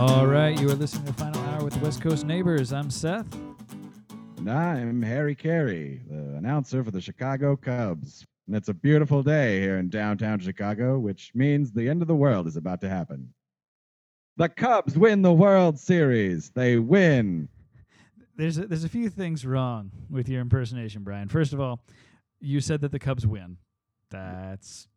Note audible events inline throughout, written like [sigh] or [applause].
All right, you are listening to Final Hour with the West Coast Neighbors. I'm Seth. And I'm Harry Caray, the announcer for the Chicago Cubs. And it's a beautiful day here in downtown Chicago, which means the end of the world is about to happen. The Cubs win the World Series. They win. There's a, there's a few things wrong with your impersonation, Brian. First of all, you said that the Cubs win. That's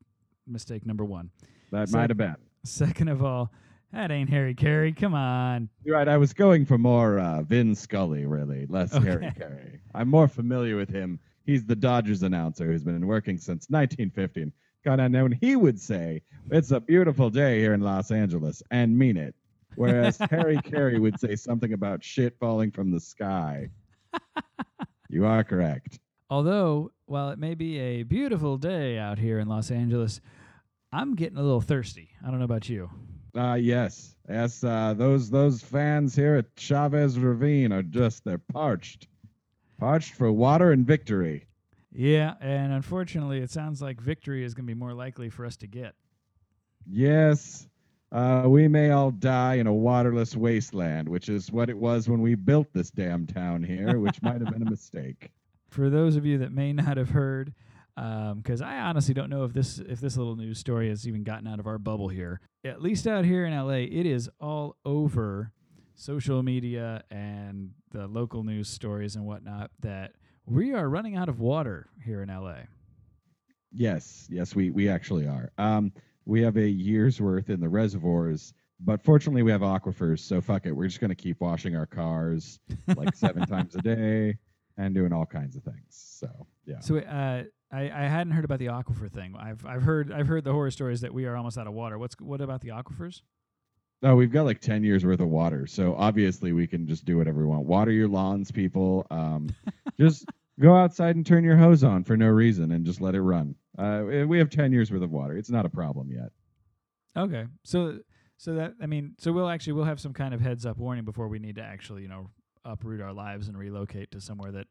mistake number one. That So- might have been. Second of all, that ain't Harry Caray. Come on. You're right. I was going for more uh, Vin Scully, really, less Harry Okay. Caray. I'm more familiar with him. He's the Dodgers announcer who's been working since 1950. And God, I know, and he would say, It's a beautiful day here in Los Angeles, and mean it. Whereas [laughs] Harry Caray would say something about shit falling from the sky. You are correct. Although, while it may be a beautiful day out here in Los Angeles, I'm getting a little thirsty. I don't know about you. Uh, yes, yes. Uh, those those fans here at Chavez Ravine are just they're parched, parched for water and victory. Yeah, and unfortunately, it sounds like victory is going to be more likely for us to get. Yes, uh, we may all die in a waterless wasteland, which is what it was when we built this damn town here, which might have been a mistake. [laughs] For those of you that may not have heard, because I honestly don't know if this if this little news story has even gotten out of our bubble here. At least out here in LA, it is all over social media and the local news stories and whatnot that we are running out of water here in LA. Yes, yes, we we actually are. Um, we have a year's worth in the reservoirs, but fortunately we have aquifers, so fuck it. We're just gonna keep washing our cars like seven [laughs] times a day and doing all kinds of things. So yeah. So uh, I, I hadn't heard about the aquifer thing. I've I've heard I've heard the horror stories that we are almost out of water. What's what about the aquifers? Oh, we've got like 10 years worth of water. So obviously we can just do whatever we want. Water your lawns, people. Um, [laughs] just go outside and turn your hose on for no reason and just let it run. Uh, we- have 10 years worth of water. It's not a problem yet. Okay, so so that I mean, so we'll actually we'll have some kind of heads up warning before we need to actually you know uproot our lives and relocate to somewhere that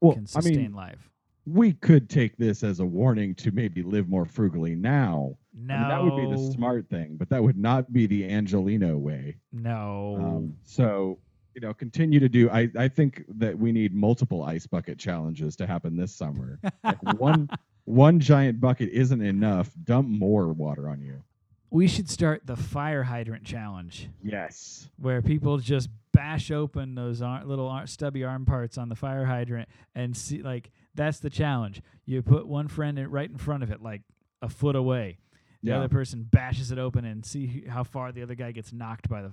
Well, can I sustain mean, life. We could take this as a warning to maybe live more frugally now. No, I mean, that would be the smart thing, but that would not be the Angelino way. no. Um, so, you know, continue to do. I, I think that we need multiple ice bucket challenges to happen this summer. like [laughs] one one giant bucket isn't enough. Dump more water on you. we should start the fire hydrant challenge, Yes. where people just bash open those ar- little ar- stubby arm parts on the fire hydrant and see like that's the challenge. You put one friend in, right in front of it, like a foot away. The Yeah. other person bashes it open and see how far the other guy gets knocked by the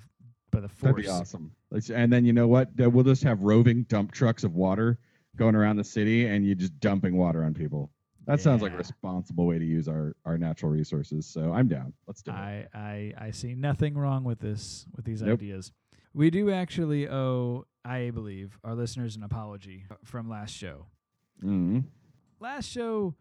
by the force. That'd be awesome. And then you know what? Uh, We'll just have roving dump trucks of water going around the city, and you're just dumping water on people. That sounds like a responsible way to use our, our natural resources. So I'm down. Let's do it. I, I I see nothing wrong with this with these Nope. ideas. We do actually owe, I believe, our listeners an apology from last show. Mhm. Last show,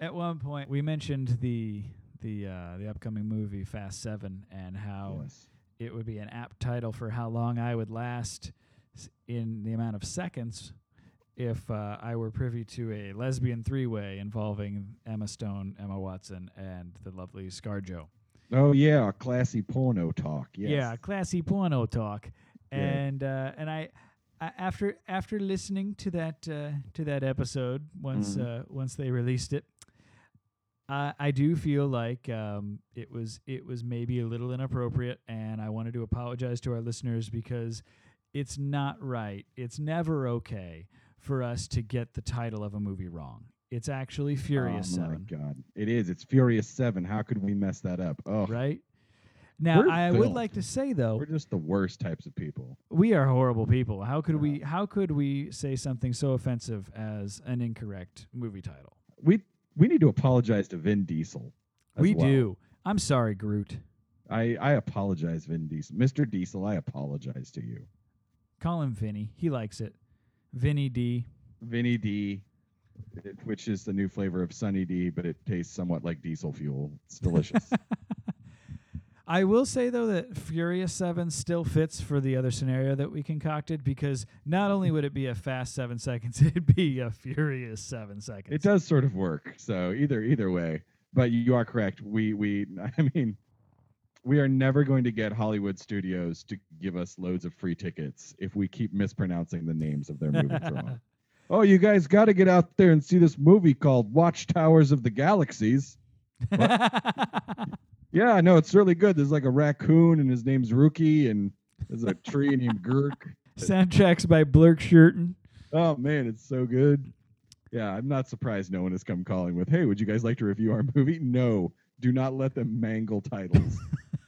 at one point, we mentioned the the uh, the upcoming movie Fast Seven and how Yes. it would be an apt title for how long I would last s- in the amount of seconds if uh, I were privy to a lesbian three way involving Emma Stone, Emma Watson, and the lovely ScarJo. Oh yeah, classy porno talk. Yes. Yeah, classy porno talk. Yeah. And uh, and I after after listening to that uh, to that episode once Mhm. uh, once they released it, I I do feel like um, it was it was maybe a little inappropriate, and I wanted to apologize to our listeners because it's not right. It's never okay for us to get the title of a movie wrong. It's actually Furious oh Seven, my god, it is. It's Furious Seven. How could we mess that up? Oh, right? Now We're I would like to say though, we're just the worst types of people. we are horrible people. How could we how could we say something so offensive as an incorrect movie title? We we need to apologize to Vin Diesel. as we well. do. I'm sorry, Groot. I I apologize, Vin Diesel, Mr. Diesel. I apologize to you, Call him Vinny. He likes it. Vinny D. Vinny D, it- which is the new flavor of Sunny D, but it tastes somewhat like diesel fuel. It's delicious. [laughs] I will say though that Furious Seven still fits for the other scenario that we concocted because not only would it be a fast seven [laughs] seconds, it'd be a furious seven seconds. it does sort of work. So either either way, but you are correct. We we [laughs] I mean, we are never going to get Hollywood studios to give us loads of free tickets if we keep mispronouncing the names of their movies [laughs] wrong. Oh, you guys got to get out there and see this movie called Watchtowers of the Galaxies. Yeah, no, it's really good. There's like a raccoon and his name's Rookie, and there's a tree named Gurk. [laughs] Soundtracks by Blurk Shurton. Oh man, it's so good. Yeah, I'm not surprised no one has come calling with, "Hey, would you guys like to review our [laughs] movie?" No, do not let them mangle titles.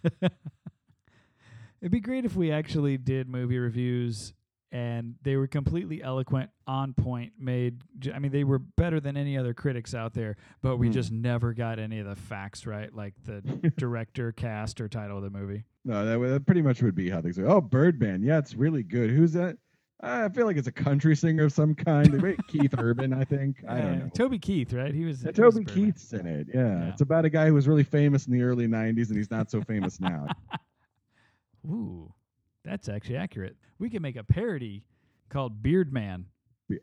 [laughs] It'd be great if we actually did movie reviews and they were completely eloquent, on point, made. I mean, they were better than any other critics out there, but we Hmm. just never got any of the facts right, like the [laughs] director, cast, or title of the movie. no, that, would- that pretty much would be how things are. Oh, Birdman, yeah, it's really good. Who's that? I feel like it's a country singer of some kind. They [laughs] made Keith Urban, I think. I don't know. Toby Keith, right? He was. Yeah, he was Toby Keith's in it. Yeah. Yeah. it's about a guy who was really famous in the early '90s, and he's not so famous now. [laughs] Ooh, that's actually accurate. We could make a parody called Beard Man,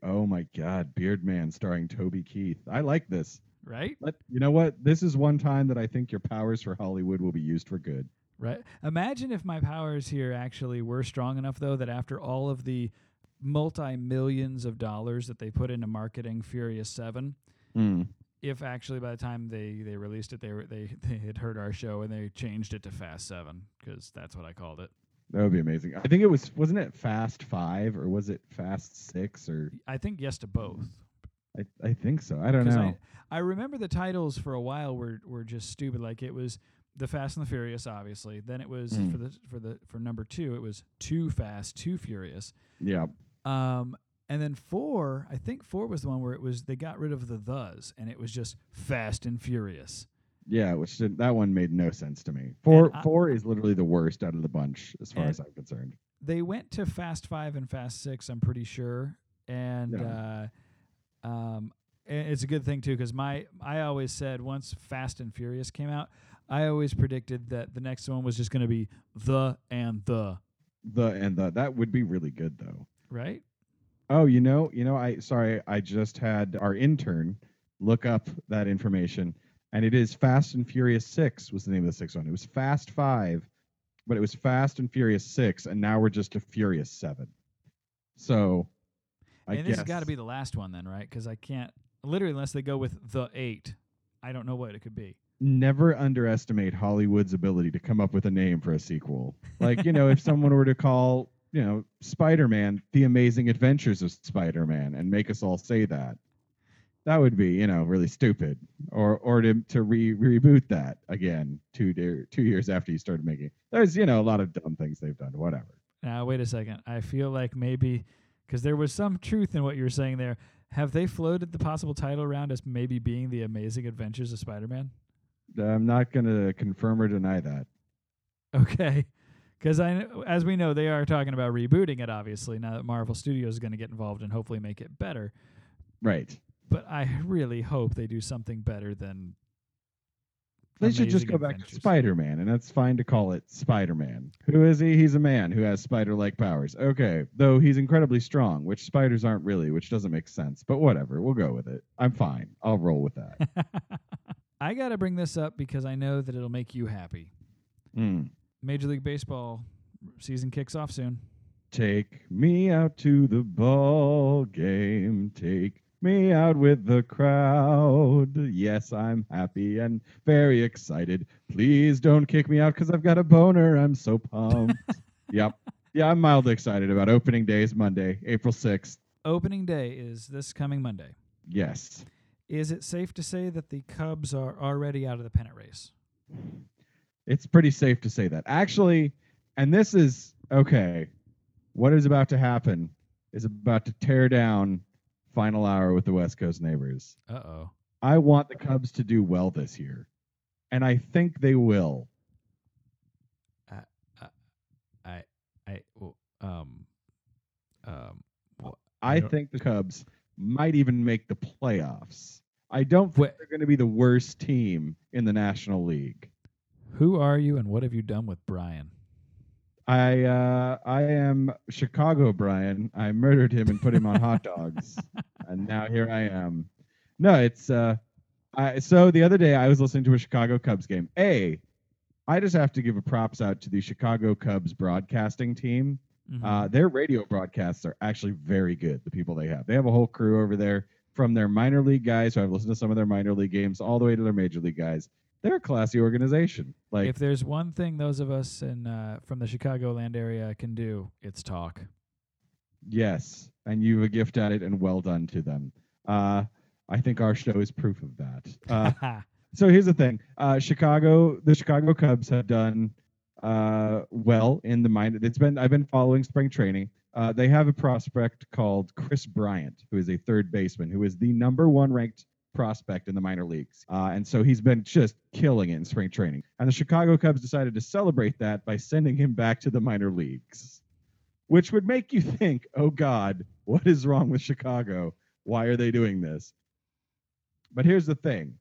Oh my God, Beardman starring Toby Keith. I like this. right? But you know what? This is one time that I think your powers for Hollywood will be used for good. Right. Imagine if my powers here actually were strong enough, though, that after all of the multi millions of dollars that they put into marketing Furious Seven, hmm. if actually by the time they, they released it, they were they [laughs] they had heard our show and they changed it to Fast Seven because that's what I called it. That would be amazing. I think it was wasn't it Fast Five or was it Fast Six or I think yes to both. I, I think so. I don't know. I, I remember the titles for a while were were just stupid. Like it was the Fast and the Furious, obviously. Then it was Mm. for the for the for number two, it was Too Fast, Too Furious. yeah. Um, and then four, I think four was the one where it was they got rid of the thes and it was just Fast and Furious. Yeah, which did, that one made no sense to me. Four I- four is literally the worst out of the bunch as far as I'm concerned. They went to Fast Five and Fast Six, I'm pretty sure, and uh, um, it's a good thing too because my I always said once Fast and Furious came out, I always predicted that the next one was just going to be the and the The and the that would be really good though. right. Oh, you know, you know, I sorry, I just had our intern look up that information, and it is Fast and Furious Six was the name of the sixth one. It was Fast Five, but it was Fast and Furious Six, and now we're just to Furious Seven. So, I and guess this has got to be the last one then, right? Because I can't literally unless they go with the eight. I don't know what it could be. never underestimate Hollywood's ability to come up with a name for a sequel. Like, you know, if [laughs] someone were to call, you know, Spider-Man The Amazing Adventures of Spider-Man and make us all say that, that would be, you know, really stupid. Or or to to re- reboot that again two de- two years after you started making. There's, you know, a lot of dumb things they've done. Whatever. Now wait a second. I feel like maybe because there was some truth in what you were saying there. Have they floated the possible title around as maybe being the Amazing Adventures of Spider-Man? I'm not going to confirm or deny that. Okay. Because I, as we know, they are talking about rebooting it. Obviously, now that Marvel Studios is going to get involved and hopefully make it better. Right. But I [laughs] really hope they do something better than. They should just go back to Spider Man, and that's fine to call it Spider Man. Who is he? He's a man who has spider like powers. Okay, though he's incredibly strong, which spiders aren't really, which doesn't make sense, but whatever. We'll go with it. I'm fine. I'll roll with that. [laughs] I got to bring this up because I know that it'll make you happy. Mm. Major League Baseball season kicks off soon. Take me out to the ball game. Take me out with the crowd. Yes, I'm happy and very excited. Please don't kick me out because I've got a boner. I'm so pumped. [laughs] yep. Yeah, I'm mildly excited about opening day is Monday, April 6th. Opening day is this coming Monday. Yes. Is it safe to say that the Cubs are already out of the pennant race? It's pretty safe to say that. Actually, and this is okay. What is about to happen is about to tear down final hour with the West Coast neighbors. Uh oh. I want the Cubs to do well this year, and I think they will. I, I, I, um, um, well, I, I think the Cubs might even make the playoffs. I don't think they're going to be the worst team in the National League. Who are you, and what have you done with Brian? I uh, I am Chicago Brian. I murdered him and put him on hot dogs, [laughs] and now here I am. No, it's uh, I so the other day I was listening to a Chicago Cubs game. A, I just have to give a props out to the Chicago Cubs broadcasting team. Mhm. Uh, their radio broadcasts are actually very good. The people they have, they have a whole crew over there from their minor league guys who I've listened to some of their minor league games all the way to their major league guys. They're a classy organization. Like if there's one thing those of us in uh, from the Chicagoland area can do, it's talk. Yes, and you've a gift at it, and well done to them. Uh, I think our show is proof of that. Uh, [laughs] so here's the thing: uh, Chicago, the Chicago Cubs have done uh, well in the mind. It's been I've been following spring training. Uh, they have a prospect called Chris Bryant, who is a third baseman, who is the number one ranked prospect in the minor leagues. Uh, and so he's been just killing it in spring training. And the Chicago Cubs decided to celebrate that by sending him back to the minor leagues, which would make you think, oh God, what is wrong with Chicago? Why are they doing this? But here's the thing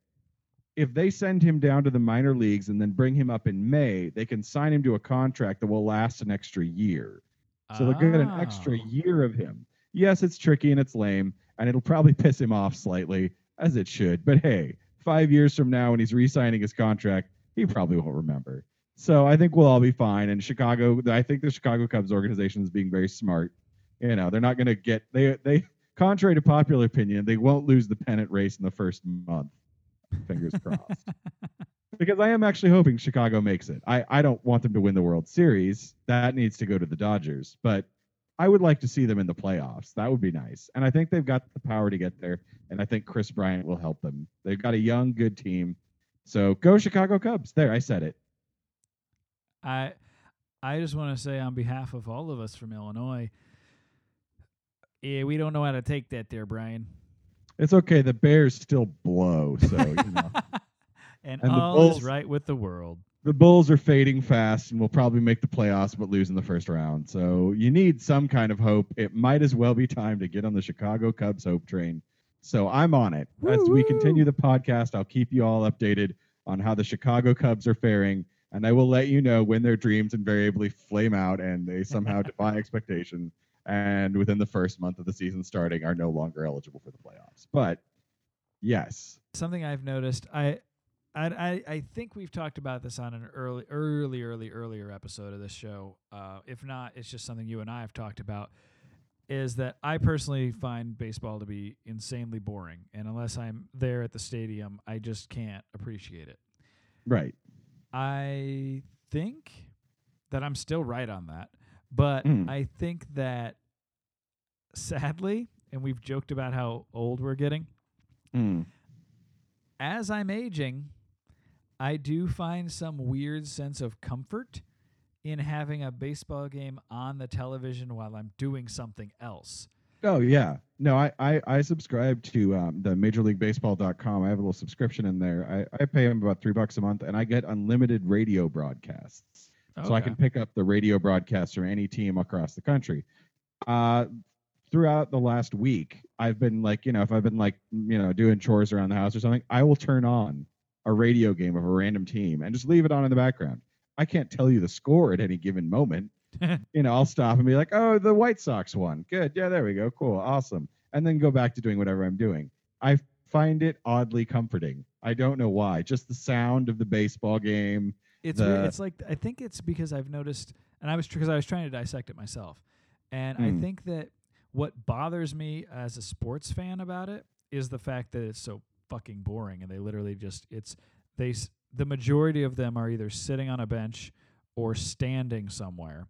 if they send him down to the minor leagues and then bring him up in May, they can sign him to a contract that will last an extra year. So they'll get an extra Oh. year of him. Yes, it's tricky and it's lame, and it'll probably [laughs] piss him off slightly, as it should. But hey, five years from now, when he's re-signing his contract, he probably won't remember. So I think we'll all be fine. And Chicago, I think the Chicago Cubs organization is being very smart. You know, they're not going to get they they contrary to popular opinion, they won't lose the pennant race in the first month. Fingers crossed [laughs] because I am actually hoping Chicago makes it. I, I don't want them to win the World Series. That needs to go to the Dodgers. But I would like to see them in the playoffs. That would be nice. And I think they've got the power to get there. And I think Chris Bryant will help them. They've got a young, good team. So go Chicago Cubs. There, I said it. I I just want to say on behalf of all of us from Illinois, yeah, we don't know how to take that there, Brian. It's okay. The Bears still blow. So, you know. [laughs] and, And the all Bulls- is right with the world. The Bulls are fading fast and will probably make the playoffs but lose in the first round. So you need some kind of hope. It might as well be time to get on the Chicago Cubs hope train. So I'm on it. As we continue the podcast, I'll keep you all updated on how the Chicago Cubs are faring, and I will let you know when their dreams invariably flame out and they somehow [laughs] defy expectation and within the first month of the season starting are no longer eligible for the playoffs. But yes. Something I've noticed, I, I, I, I think we've talked about this on an early, early, early, earlier episode of this show. Uh, if not, it's just something you and I have talked about. Is that I personally find baseball to be insanely boring, and unless I'm there at the stadium, I just can't appreciate it. Right. I think that I'm still right on that, but Mm. I think that sadly, and we've joked about how old we're getting, Mm. as I'm aging, I do find some weird sense of comfort in having a baseball game on the television while I'm doing something else. Oh yeah. No, I I, I subscribe to um, the MajorLeagueBaseball.com. I have a little subscription in there. I, I pay them about three bucks a month, and I get unlimited radio broadcasts. So I can pick up the radio broadcasts from any team across the country. Uh, throughout the last week, I've been like, you know, if I've been like, you know, doing chores around the house or something, I will turn on a radio game of a random team and just leave it on in the background. I can't tell you the score at any given moment. [laughs] you know, I'll stop and be like, oh, the White Sox won. Good. Yeah, there we go. Cool. Awesome. And then go back to doing whatever I'm doing. I find it oddly comforting. I don't know why. Just the sound of the baseball game. It's the- weird. it's like I think it's because I've noticed, and I was because I was trying to dissect it myself, and I Hmm. think that what bothers me as a sports fan about it is the fact that it's so fucking boring, and they literally just it's they s- the majority of them are either sitting on a bench or standing somewhere.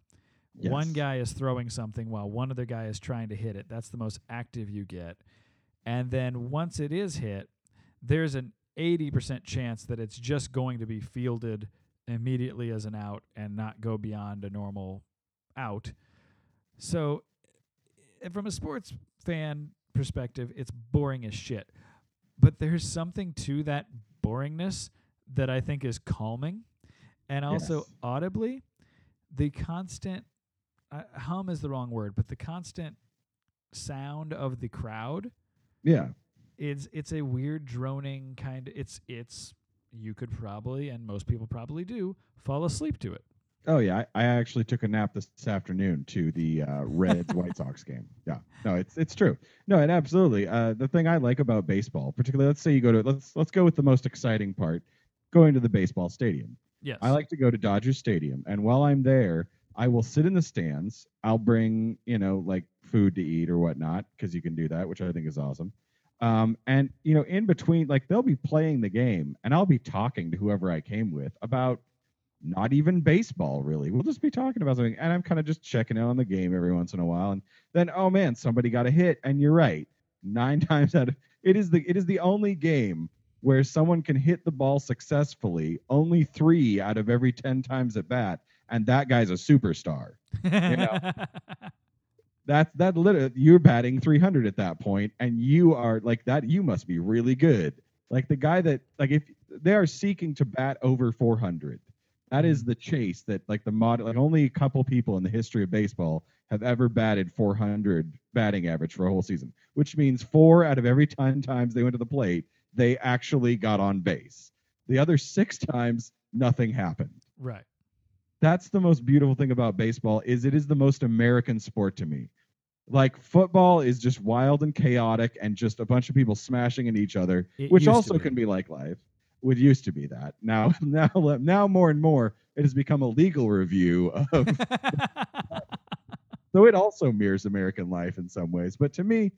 One guy is throwing something while one other guy is trying to hit it. That's the most active you get. And then once it is hit, there's an 80% chance that it's just going to be fielded immediately as an out and not go beyond a normal out. So, eh, from a sports fan perspective, it's boring as shit. But there's something to that boringness that I think is calming. And also, Yes. audibly, the constant uh, hum is the wrong word, but the constant sound of the crowd Yeah. it's it's a weird droning kind of, it's it's you could probably and most people probably do fall asleep to it Oh yeah, I, I actually took a nap this afternoon to the uh, Reds [laughs] White Sox game. Yeah, no, it's it's true. No, and absolutely. Uh, the thing I like about baseball, particularly, let's say you go to let's let's go with the most exciting part, going to the baseball stadium. yes I like to go to Dodger Stadium, and while I'm there, I will sit in the stands. I'll bring you know like food to eat or whatnot because you can do that, which I think is awesome. Um, and you know, in between, like they'll be playing the game, and I'll be talking to whoever I came with about not even baseball really. We'll just be talking about something, and I'm kind of just checking in on the game every once in a while, and then oh man, somebody got a hit, and you're right. Nine [laughs] times out of it is the it is the only game where someone can hit the ball successfully only three out of every 10 times at bat and that guy's a superstar You know. [laughs] that's that literally you're batting 300 at that point and you are like that you must be really good like the guy that like if they are seeking to bat over 400 that is mm-hmm. the chase that like the mod like only a couple people in the history of baseball have ever batted 400 batting average for a whole season which means four out of every 10 times they went to the plate they actually got on base. The other six times nothing happened. Right. That's the most beautiful thing about baseball is it is the most american sport to me. Like football is just wild and chaotic and just a bunch of people smashing into each other It which used to also be. can be like life would used to be that. Now [laughs] now now more and more it has become a legal review [laughs] of [laughs] so it also mirrors american life in some ways but to me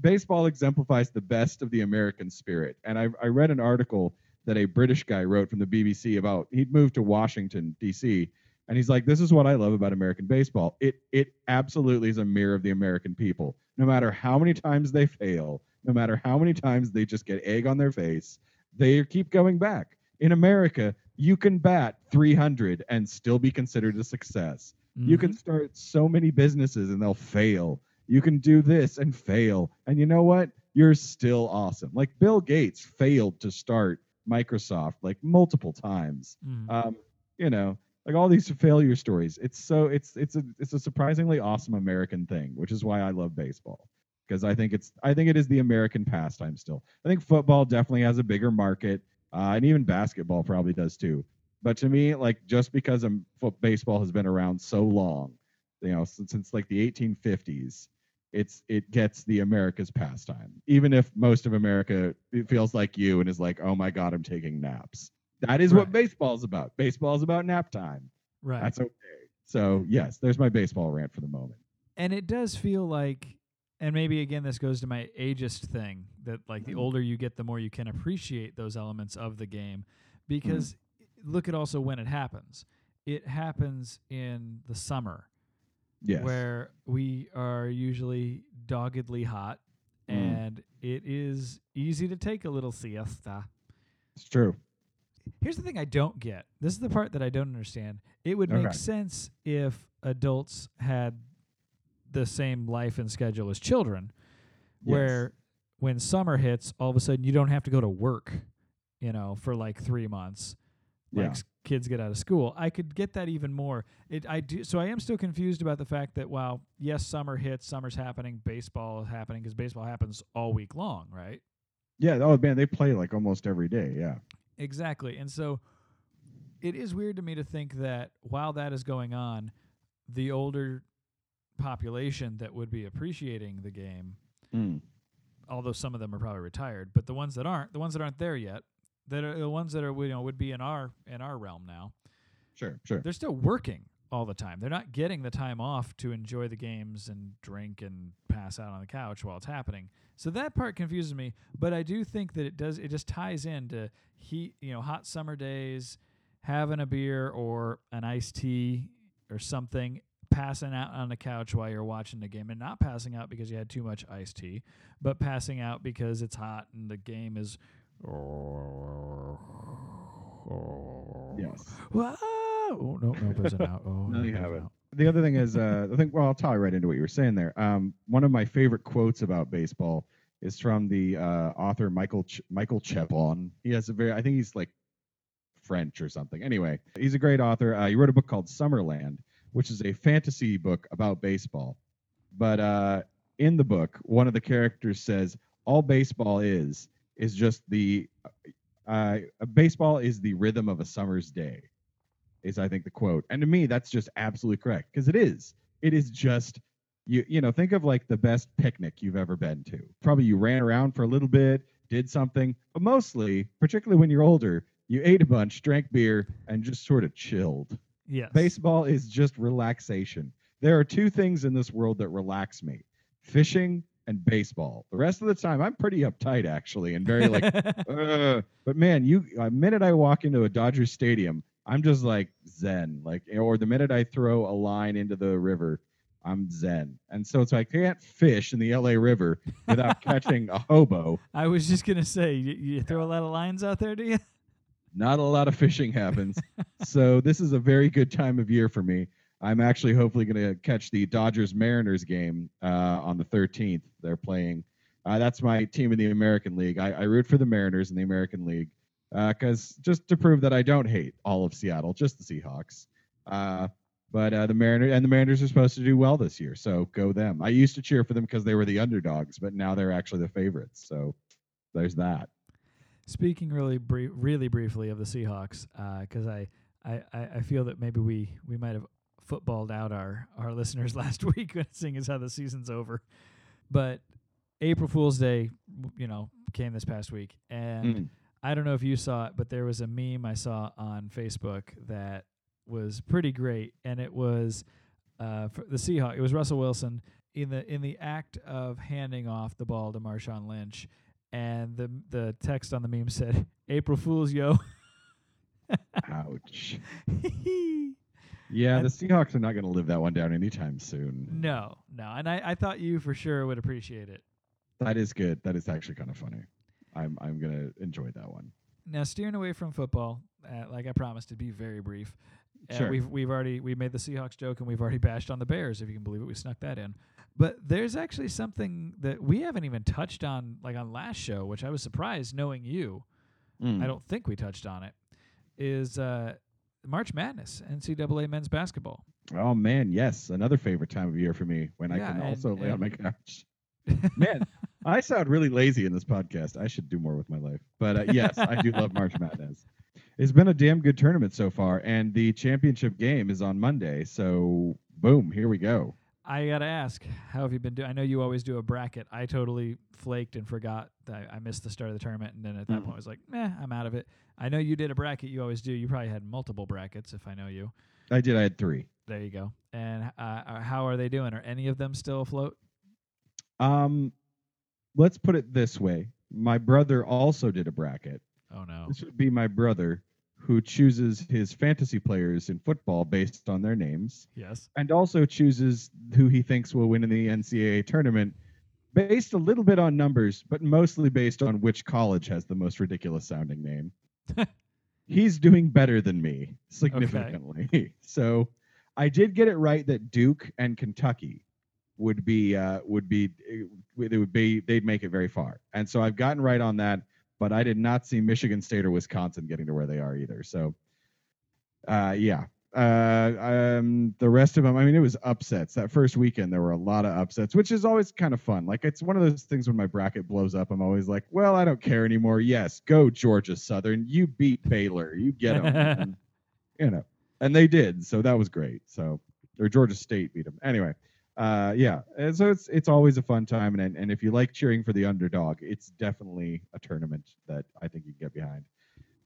baseball exemplifies the best of the american spirit. And i, I read an article that a british guy wrote from the bbc about he'd moved to washington d.c and he's like this is what i love about american baseball. It it absolutely is a mirror of the american people. No matter how many times they fail no matter how many times they just get egg on their face they keep going back in america you can bat 300 and still be considered a success you can Mhm. start so many businesses and they'll fail. You can do this and fail. And you know what? You're still awesome. Like Bill Gates failed to start Microsoft like multiple times. Mhm. Um, you know, like all these failure stories. It's so it's it's a it's a surprisingly awesome American thing, which is why I love baseball. Because I think it's I think it is the American pastime still. I think football definitely has a bigger market, uh, and even basketball probably does too. But to me, like just because um, foot baseball has been around so long, you know, since, since like the 1850s, it's it gets the America's pastime. Even if most of America feels like you and is like, oh my god, I'm taking naps. That is what Right. baseball is about. Baseball is about nap time. right That's okay. So yes, there's my baseball rant for the moment. and it does feel like and maybe again this goes to my ageist thing that like the Mhm. older you get the more you can appreciate those elements of the game because Mm-hmm. look at also when it happens it happens in the summer Yes. where we are usually doggedly hot Mm. and it is easy to take a little siesta it's true. Here's the thing I don't get. This is the part that I don't understand. It would make sense if adults had the same life and schedule as children, Yes. where when summer hits, all of a sudden you don't have to go to work, you know, for like three months. Like Yeah. s- kids get out of school. I could get that even more. It I do so I am still confused about the fact that while yes, summer hits, summer's happening, baseball is happening because baseball happens all week long, right? Yeah. Oh man, they play like almost every day. Yeah. Exactly. And so it is weird to me to think that while that is going on, the older population that would be appreciating the game, Mm. although some of them are probably retired, but the ones that aren't, the ones that aren't there yet, that are the ones that are you know would be in our in our realm now, Sure. Sure. they're still working all the time. They're not getting the time off to enjoy the games and drink and pass out on the couch while it's happening. So that part confuses me, but I do think that it does it just ties into heat, you know, hot summer days, having a beer or an iced tea or something, passing out on the couch while you're watching the game and not passing out because you had too much iced tea, but passing out because it's hot and the game is Yes. Whoa! Oh no, no person out. Oh, [laughs] No, you haven't. out. The other thing is, uh, I think, well, I'll tie right into what you were saying there. Um, one of my favorite quotes about baseball is from the uh, author Michael Ch- Michael Chabon. He has a very, I think he's like French or something. Anyway, he's a great author. Uh, he wrote a book called Summerland, which is a fantasy book about baseball. But uh, in the book, one of the characters says, "All baseball is is just the uh, uh, baseball is the rhythm of a summer's day." Is I think the quote, and to me that's just absolutely correct because it is. It is just you you know think of like the best picnic you've ever been to. Probably you ran around for a little bit, did something, but mostly, particularly when you're older, you ate a bunch, drank beer, and just sort of chilled. Yes. Baseball is just relaxation. There are two things in this world that relax me fishing and baseball. The rest of the time, I'm pretty uptight, actually, and very like, [laughs] "Ugh." but man, you, a minute I walk into a Dodgers stadium, I'm just like zen. Like, or the minute I throw a line into the river, I'm zen. And so it's like, I can't fish in the LA River without [laughs] catching a hobo. I was just gonna say, you, you throw a lot of lines out there, do you? Not a lot of fishing happens. [laughs] so this is a very good time of year for me. I'm actually hopefully going to catch the Dodgers Mariners game uh, on the 13th. They're playing. Uh, that's my team in the American League. I, I root for the Mariners in the American League because just to prove that I don't hate all of Seattle, just the Seahawks. Uh, but uh, the Mariners and the Mariners are supposed to do well this year, so go them. I used to cheer for them because they were the underdogs, but now they're actually the favorites. So there's that. Speaking really brief, really briefly of the Seahawks, because I, I, I I feel that maybe we, we might have footballed out our, our [laughs] listeners last week, [laughs] seeing as how the season's over. But April Fool's Day, w- you know, came this past week, and Mm. I don't know if you saw it, but there was a meme I saw on Facebook that was pretty great, and it was uh, for the Seahawk. It was Russell Wilson in the in the act of handing off the ball to Marshawn Lynch, and the the text on the meme said, "April Fools, yo." Ouch. [laughs] Yeah, And- the Seahawks are not going to live that one down anytime soon. no, no, and I, I thought you for sure would appreciate it. That is good. That is actually kind of funny. I'm I'm going to enjoy that one. Now, steering away from football, uh, like I promised, to be very brief. Sure. We've we've already we made the Seahawks joke and we've already bashed on the Bears, if you can believe it. We snuck that in. But there's actually something that we haven't even touched on, like on last show, which I was surprised knowing you. Mm. I don't think we touched on it. Is uh, March Madness, NCAA men's basketball. Oh man, yes, another favorite time of year for me when I can and- also lay on my couch. [laughs] Man, I sound really lazy in this podcast. I should do more with my life. But uh, yes, I do love March Madness. It's been a damn good tournament so far, and the championship game is on Monday. So boom, here we go. I gotta ask, how have you been doing? I know you always do a bracket. I totally flaked and forgot that I missed the start of the tournament, and then at that Mm. point I was like, "Meh, I'm out of it." I know you did a bracket. You always do. You probably had multiple brackets, if I know you. I did. I had three. There you go. And uh, uh, how are they doing? Are any of them still afloat? Um, let's put it this way: my brother also did a bracket. Oh no. This would be my brother who chooses his fantasy players in football based on their names. Yes. and also chooses who he thinks will win in the NCAA tournament based a little bit on numbers, but mostly based on which college has the most ridiculous sounding name. [laughs] He's doing better than me significantly. Okay. [laughs] So I did get it right that Duke and Kentucky would be uh, would be it would be they'd make it very far. And so I've gotten right on that, but I did not see Michigan State or Wisconsin getting to where they are either. So uh, yeah, uh, um, the rest of them, I mean, it was upsets. That first weekend, there were a lot of upsets, which is always kind of fun. Like, it's one of those things when my bracket blows up, I'm always like, well, I don't care anymore. Yes, go Georgia Southern. You beat Baylor. You get them. [laughs] you know, and they did. So that was great. So, or Georgia State beat them. Anyway, uh, yeah. And so it's it's always a fun time, and and if you like cheering for the underdog, it's definitely a tournament that I think you can get behind.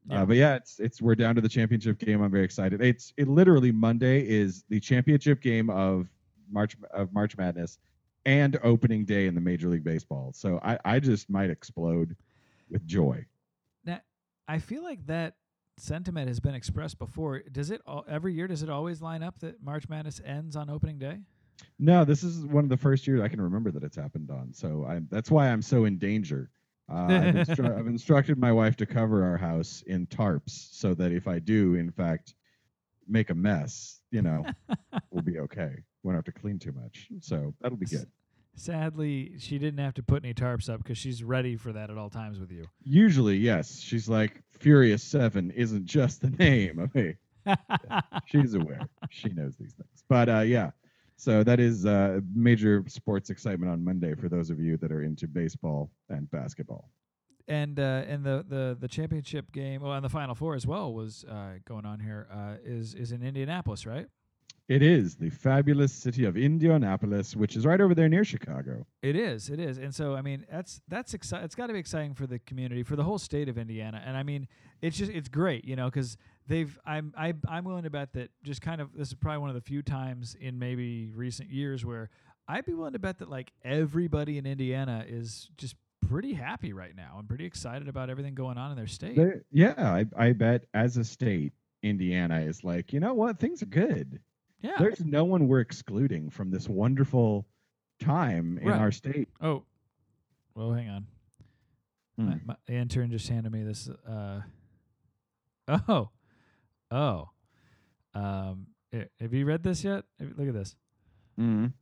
Yeah. Uh, but yeah, it's it's we're down to the championship game. I'm very excited. It's it literally Monday is the championship game of March of March Madness and opening day in the Major League Baseball. So I I just might explode with joy. Now, I feel like that sentiment has been expressed before. Does it all, every year? Does it always line up that March Madness ends on opening day? No, this is one of the first years I can remember that it's happened on. So I that's why I'm so in danger. Uh, I've, instru- [laughs] I've instructed my wife to cover our house in tarps so that if I do, in fact, make a mess, you know, [laughs] we'll be okay. Won't have to clean too much. So that'll be good. Sadly, she didn't have to put any tarps up because she's ready for that at all times with you. Usually, yes. She's like Furious Seven isn't just the name. [laughs] Okay, she's aware. she knows these things. But uh, yeah, So that is uh, major sports excitement on Monday for those of you that are into baseball and basketball. and uh, and the, the the championship game, well, and the final four as well was uh, going on here. Uh, is is in Indianapolis, right? It is the fabulous city of Indianapolis, which is right over there near Chicago. It is, it is, and so I mean that's that's exciting. It's got to be exciting for the community, for the whole state of Indiana, and I mean it's just it's great, you know, because they've I'm I, I'm willing to bet that just kind of this is probably one of the few times in maybe recent years where I'd be willing to bet that like everybody in Indiana is just pretty happy right now and pretty excited about everything going on in their state. They- yeah, I, I bet as a state, Indiana is like, you know what, things are good. yeah. There's no one we're excluding from this wonderful time in Right. our state. Oh, well, hang on. My, Hmm. my the intern just handed me this. Uh, oh, oh. Um, eh, have you read this yet? Look at this. Mm.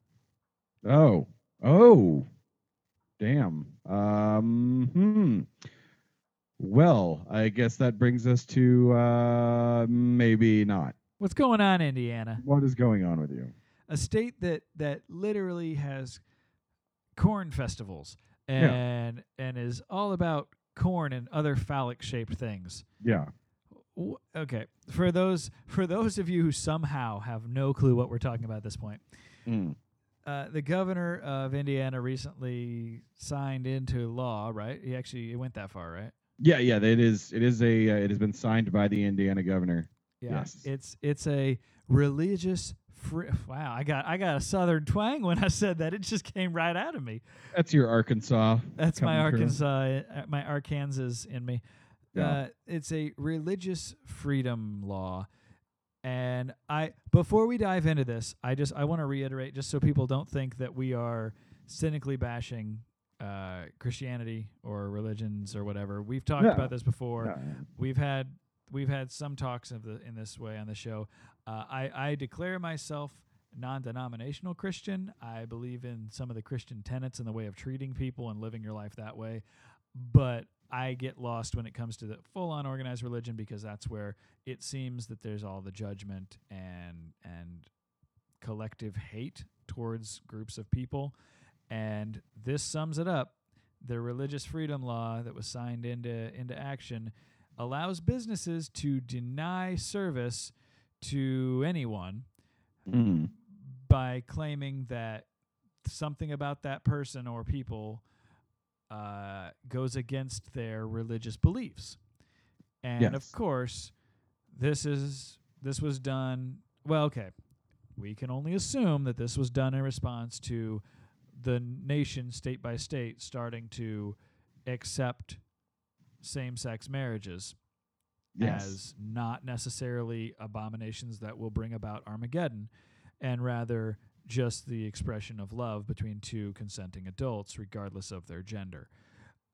Oh, oh, damn. Um, hmm. Well, I guess that brings us to uh, maybe not. What's going on, Indiana? What is going on with you? A state that that literally has corn festivals Yeah. and and is all about corn and other phallic shaped things. Yeah. W- Okay, for those for those of you who somehow have no clue what we're talking about at this point, Mm. uh, the governor of Indiana recently signed into law, right? He actually it went that far, right? Yeah, yeah. It is. It is a. Uh, it has been signed by the Indiana governor. Yeah. Yes. It's it's a religious free. Wow, I got I got a southern twang when I said that. It just came right out of me. That's your Arkansas. That's my through. Arkansas, uh, my Arkansas in me. Yeah. Uh, it's a religious freedom law, and I before we dive into this, I just I want to reiterate just so people don't think that we are cynically bashing uh, Christianity or religions or whatever. We've talked No. about this before. Yeah. We've had we've had some talks of the in this way on the show. Uh, I I declare myself non-denominational Christian. I believe in some of the Christian tenets and the way of treating people and living your life that way. But I get lost when it comes to the full-on organized religion because that's where it seems that there's all the judgment and and collective hate towards groups of people. And this sums it up. The religious freedom law that was signed into into action allows businesses to deny service to anyone Mm. by claiming that something about that person or people uh, goes against their religious beliefs. And of course, this is this was done well, okay. We can only assume that this was done in response to the nation state by state starting to accept same-sex marriages Yes. as not necessarily abominations that will bring about Armageddon, and rather just the expression of love between two consenting adults, regardless of their gender.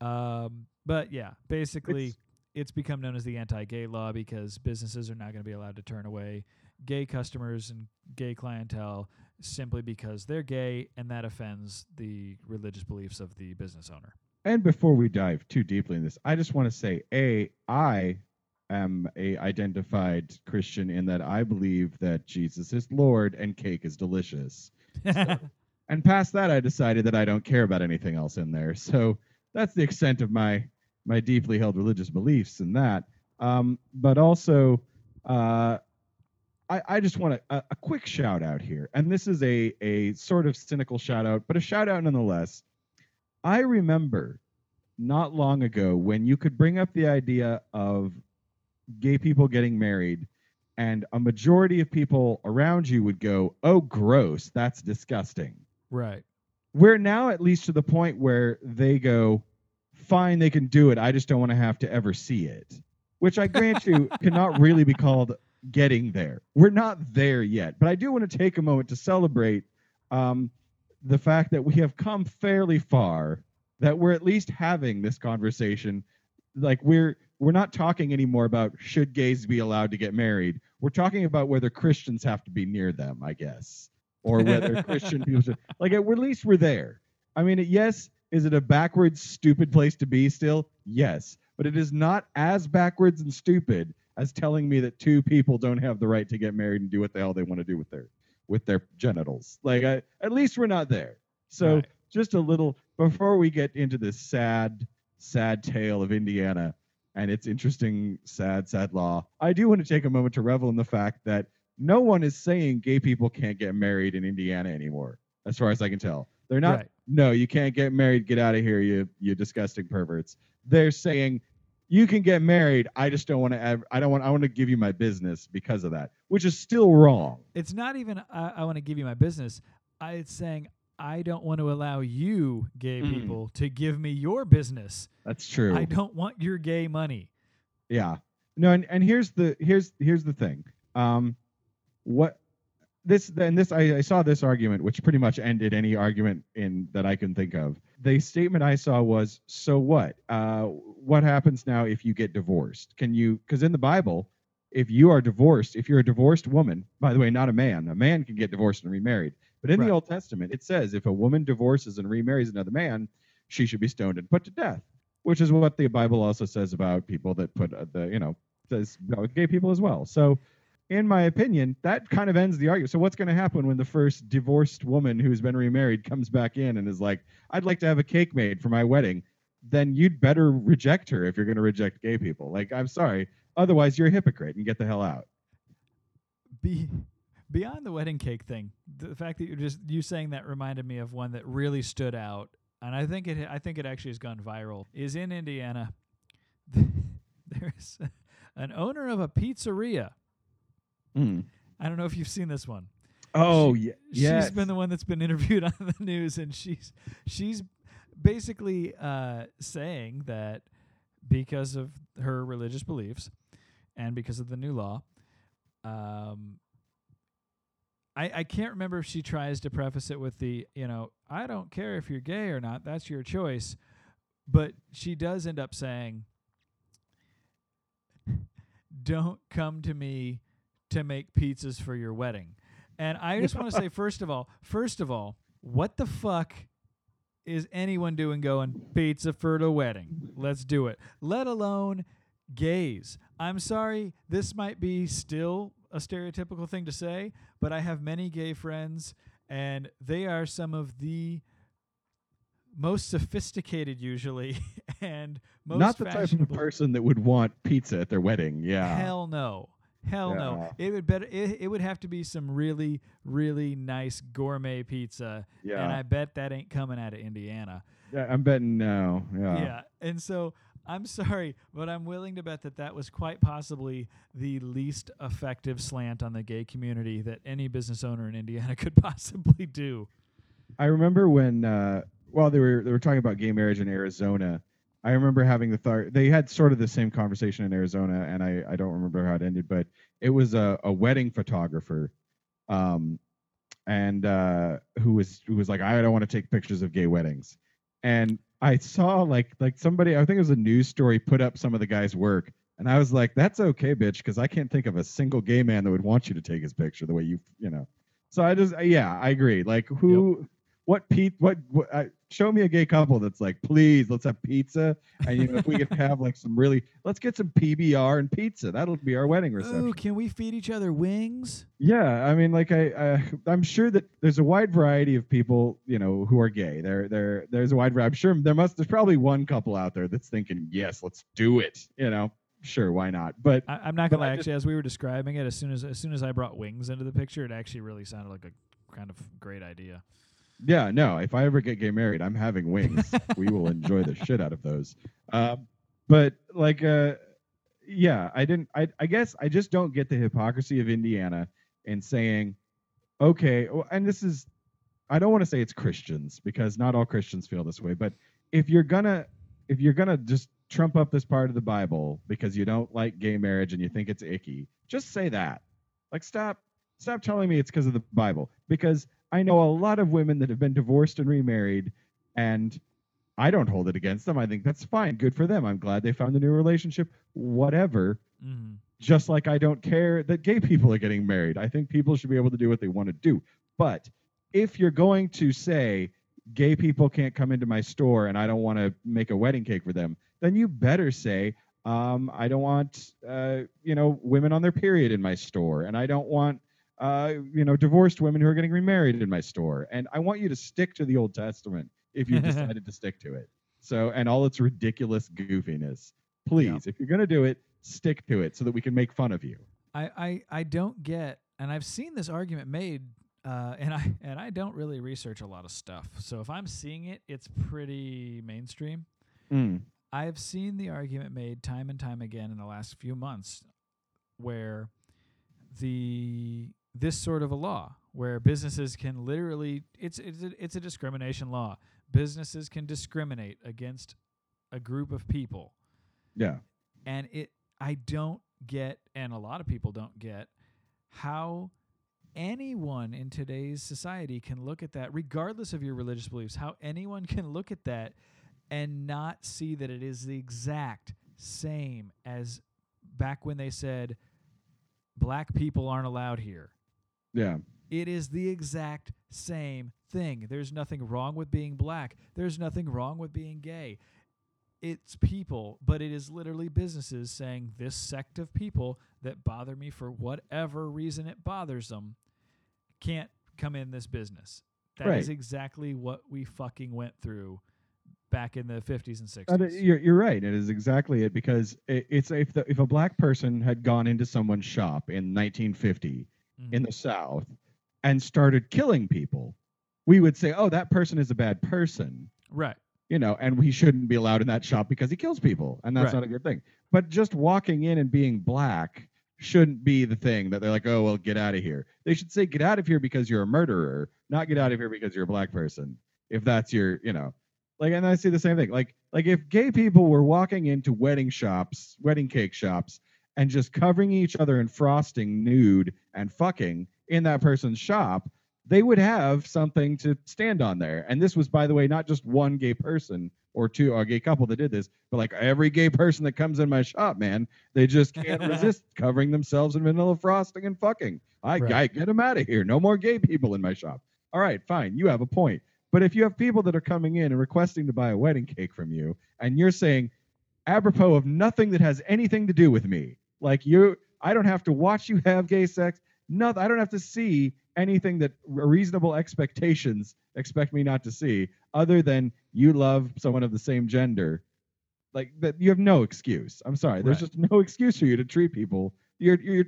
Um, but yeah, basically, It's- it's become known as the anti-gay law because businesses are not going to be allowed to turn away gay customers and gay clientele simply because they're gay, and that offends the religious beliefs of the business owner. And before we dive too deeply in this, I just want to say, a, I am a identified Christian in that I believe that Jesus is Lord and cake is delicious. [laughs] And past that, I decided that I don't care about anything else in there. So that's the extent of my my deeply held religious beliefs in that. Um, but also, uh, I, I just want a, a quick shout out here, and this is a a sort of cynical shout out, but a shout out nonetheless. I remember not long ago when you could bring up the idea of gay people getting married and a majority of people around you would go, "Oh, gross, that's disgusting." right. We're now at least to the point where they go, "Fine, they can do it. I just don't want to have to ever see it." Which I grant you [laughs] cannot really be called getting there. We're not there yet, but I do want to take a moment to celebrate um, the fact that we have come fairly far. That we're at least having this conversation. Like we're we're not talking anymore about should gays be allowed to get married. We're talking about whether Christians have to be near them, I guess, or whether [laughs] Christian people should. Like at least we're there. I mean, yes, is it a backwards, stupid place to be still? Yes, but it is not as backwards and stupid as telling me that two people don't have the right to get married and do what the hell they want to do with their with their genitals. Like, I, at least we're not there. So, Right. just a little before we get into this sad, sad tale of Indiana and its interesting, sad, sad law, I do want to take a moment to revel in the fact that no one is saying gay people can't get married in Indiana anymore, as far as I can tell. They're not. Right. No, you can't get married. Get out of here, you you disgusting perverts. They're saying you can get married. I just don't want to. Ever, I don't want. I want to give you my business because of that, which is still wrong. It's not even I, I want to give you my business. I, it's saying I don't want to allow you, gay Mm. people, to give me your business. That's true. I don't want your gay money. Yeah. No, and, and here's the here's here's the thing. Um, what this and this I, I saw this argument, which pretty much ended any argument in that I can think of. The statement I saw was, "So what? Uh, what happens now if you get divorced? Can you? Because in the Bible, if you are divorced, if you're a divorced woman, by the way, not a man, a man can get divorced and remarried. But in Right. the Old Testament, it says if a woman divorces and remarries another man, she should be stoned and put to death. Which is what the Bible also says about people that put uh, the, you know, says about gay people as well. So, in my opinion, that kind of ends the argument. So, what's going to happen when the first divorced woman who's been remarried comes back in and is like, "I'd like to have a cake made for my wedding"? Then you'd better reject her if you're going to reject gay people. Like, I'm sorry, otherwise you're a hypocrite and get the hell out. Be beyond the wedding cake thing. The fact that you're just you saying that reminded me of one that really stood out, and I think it I think it actually has gone viral. Is in Indiana. [laughs] There's an owner of a pizzeria. Mm. I don't know if you've seen this one. Oh, She- yeah. yes. She's been the one that's been interviewed [laughs] on the news, and she's she's basically uh, saying that because of her religious beliefs and because of the new law, um, I I can't remember if she tries to preface it with the you know I don't care if you're gay or not, that's your choice, but she does end up saying, "Don't come to me to make pizzas for your wedding." And I just want to say, [laughs] first of all, first of all, what the fuck is anyone doing going pizza for the wedding? Let's do it. Let alone gays. I'm sorry, this might be still a stereotypical thing to say, but I have many gay friends, and they are some of the most sophisticated, usually, [laughs] and most Not the type of person that would want pizza at their wedding. Yeah. Hell no. Hell no. It would better it, it would have to be some really really nice gourmet pizza yeah. and I bet that ain't coming out of Indiana. yeah. I'm betting no. Yeah. Yeah. And so I'm sorry, but I'm willing to bet that that was quite possibly the least effective slant on the gay community that any business owner in Indiana [laughs] could possibly do. I remember when uh, while they were they were talking about gay marriage in Arizona. I remember having the thought they had sort of the same conversation in Arizona, and I, I don't remember how it ended, but it was a, a wedding photographer, um, and uh, who was who was like, I don't want to take pictures of gay weddings, and I saw like like somebody I think it was a news story put up some of the guy's work, and I was like, that's okay, bitch, because I can't think of a single gay man that would want you to take his picture the way you you know. So I just yeah, I agree. Like who what Pete what, what uh, show me a gay couple that's like please let's have pizza and you know if we could [laughs] have like some really let's get some PBR and pizza that'll be our wedding reception. Ooh, can we feed each other wings? Yeah, I mean like I, I I'm sure that there's a wide variety of people you know who are gay. There there there's a wide variety. I'm sure there must there's probably one couple out there that's thinking yes let's do it. You know sure why not but I, I'm not gonna lie. Just- Actually, as we were describing it, as soon as as soon as I brought wings into the picture, it actually really sounded like a kind of great idea. Yeah, no. If I ever get gay married, I'm having wings. we will [laughs] enjoy the shit out of those. Um, but like, uh, yeah, I didn't. I I guess I just don't get the hypocrisy of Indiana in saying, okay, well, and this is, I don't want to say it's Christians because not all Christians feel this way. But if you're gonna, if you're gonna just trump up this part of the Bible because you don't like gay marriage and you think it's icky, just say that. Like, stop, stop telling me it's because of the Bible because I know a lot of women that have been divorced and remarried, and I don't hold it against them. I think that's fine. Good for them. I'm glad they found a new relationship. Whatever. Mm-hmm. Just like I don't care that gay people are getting married. I think people should be able to do what they want to do. But if you're going to say gay people can't come into my store and I don't want to make a wedding cake for them, then you better say um, I don't want uh, you know women on their period in my store, and I don't want uh, you know, divorced women who are getting remarried in my store. And I want you to stick to the Old Testament if you've [laughs] decided to stick to it. So, and all its ridiculous goofiness. Please, if you're going to do it, stick to it so that we can make fun of you. I, I, I don't get, and I've seen this argument made, uh, and I and I don't really research a lot of stuff. So if I'm seeing it, it's pretty mainstream. Mm. I've seen the argument made time and time again in the last few months where the this sort of a law where businesses can literally it's it's a, it's a discrimination law. Businesses can discriminate against a group of people Yeah. and it I don't get and a lot of people don't get how anyone in today's society can look at that regardless of your religious beliefs how anyone can look at that and not see that it is the exact same as back when they said black people aren't allowed here Yeah. it is the exact same thing. There's nothing wrong with being black. There's nothing wrong with being gay. It's people, but it is literally businesses saying this sect of people that bother me for whatever reason it bothers them can't come in this business. That is Right. exactly what we fucking went through back in the 50s and 60s. Uh, you're, you're right. It is exactly it because it, it's if the, if a black person had gone into someone's shop in 1950 Mhm. in the South and started killing people, we would say, "Oh, that person is a bad person," right. you know, and he shouldn't be allowed in that shop because he kills people, and that's Right. not a good thing. But just walking in and being black shouldn't be the thing that they're like, "Oh, well, get out of here." They should say, "Get out of here because you're a murderer, not get out of here because you're a black person." If that's your, you know, like, and I see the same thing. Like, like if gay people were walking into wedding shops, wedding cake shops, and just covering each other in frosting, nude, and fucking in that person's shop, they would have something to stand on there. And this was, by the way, not just one gay person or two or a gay couple that did this, but like every gay person that comes in my shop, man, they just can't [laughs] resist covering themselves in vanilla frosting and fucking. I, Right. I get them out of here. No more gay people in my shop. All right, fine. You have a point. But if you have people that are coming in and requesting to buy a wedding cake from you, and you're saying, apropos of nothing that has anything to do with me, like you, I don't have to watch you have gay sex. Nothing. I don't have to see anything that reasonable expectations expect me not to see, other than you love someone of the same gender. Like that, you have no excuse. I'm sorry. There's Right. just no excuse for you to treat people. You're, you're.